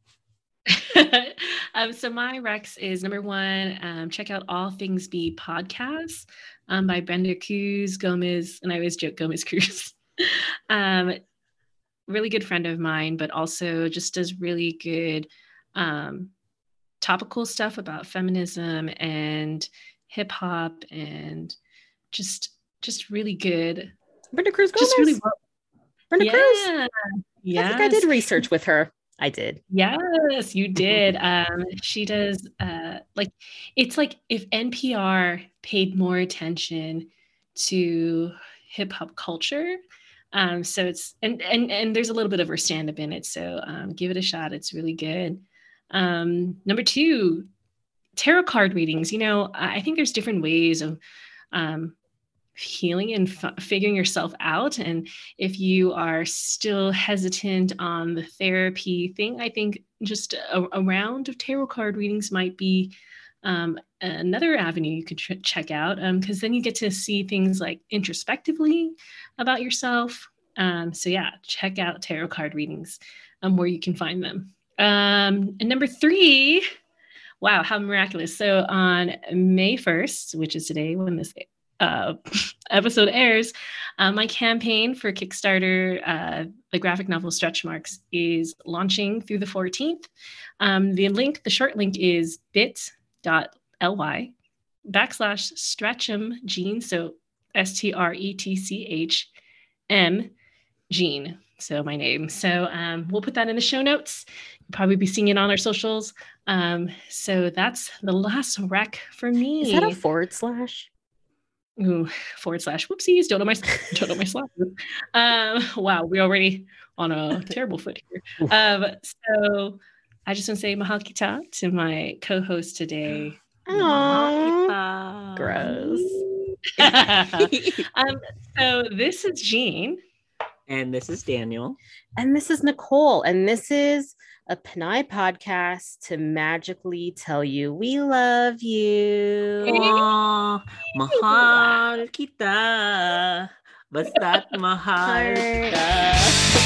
<laughs> um, so my recs is number one. Um, check out All Things Be podcast um, by Brenda Cruz Gomez, and I always joke Gomez Cruz. <laughs> um, really good friend of mine, but also just does really good um, topical stuff about feminism and hip hop and just just really good. Brenda Cruz Gomez. Just really well. Brenda yeah. Cruz. Yes. I think I did research with her. I did. Yes, you did. Um, she does uh, like it's like if NPR paid more attention to hip hop culture. Um, so it's and and and there's a little bit of her stand up in it. So um, give it a shot. It's really good. Um, number two, tarot card readings. You know, I think there's different ways of um, healing and f- figuring yourself out. And if you are still hesitant on the therapy thing, I think just a, a round of tarot card readings might be um, another avenue you could tr- check out because um, then you get to see things like introspectively about yourself. Um, so, yeah, check out tarot card readings um, where you can find them. Um, and number three, wow, how miraculous. So, on May 1st, which is today when this uh, <laughs> episode airs, uh, my campaign for Kickstarter, uh, the graphic novel Stretch Marks, is launching through the 14th. Um, the link, the short link is bit.ly backslash stretchem gene. So S T R E T C H M gene. So my name. So um, we'll put that in the show notes. You'll probably be seeing it on our socials. Um, so that's the last rec for me. Is that a forward slash? Ooh, forward slash whoopsies. Don't know my don't know my <laughs> slashes. Um, wow, we're already on a <laughs> terrible foot here. Um, so I just want to say mahal kita to my co-host today. <gasps> Aww. Gross. <laughs> um, so this is Gene. And this is Daniel. And this is Nicole. And this is a Pinay podcast to magically tell you we love you. Aww, mahal kita. Basta't mahal kita.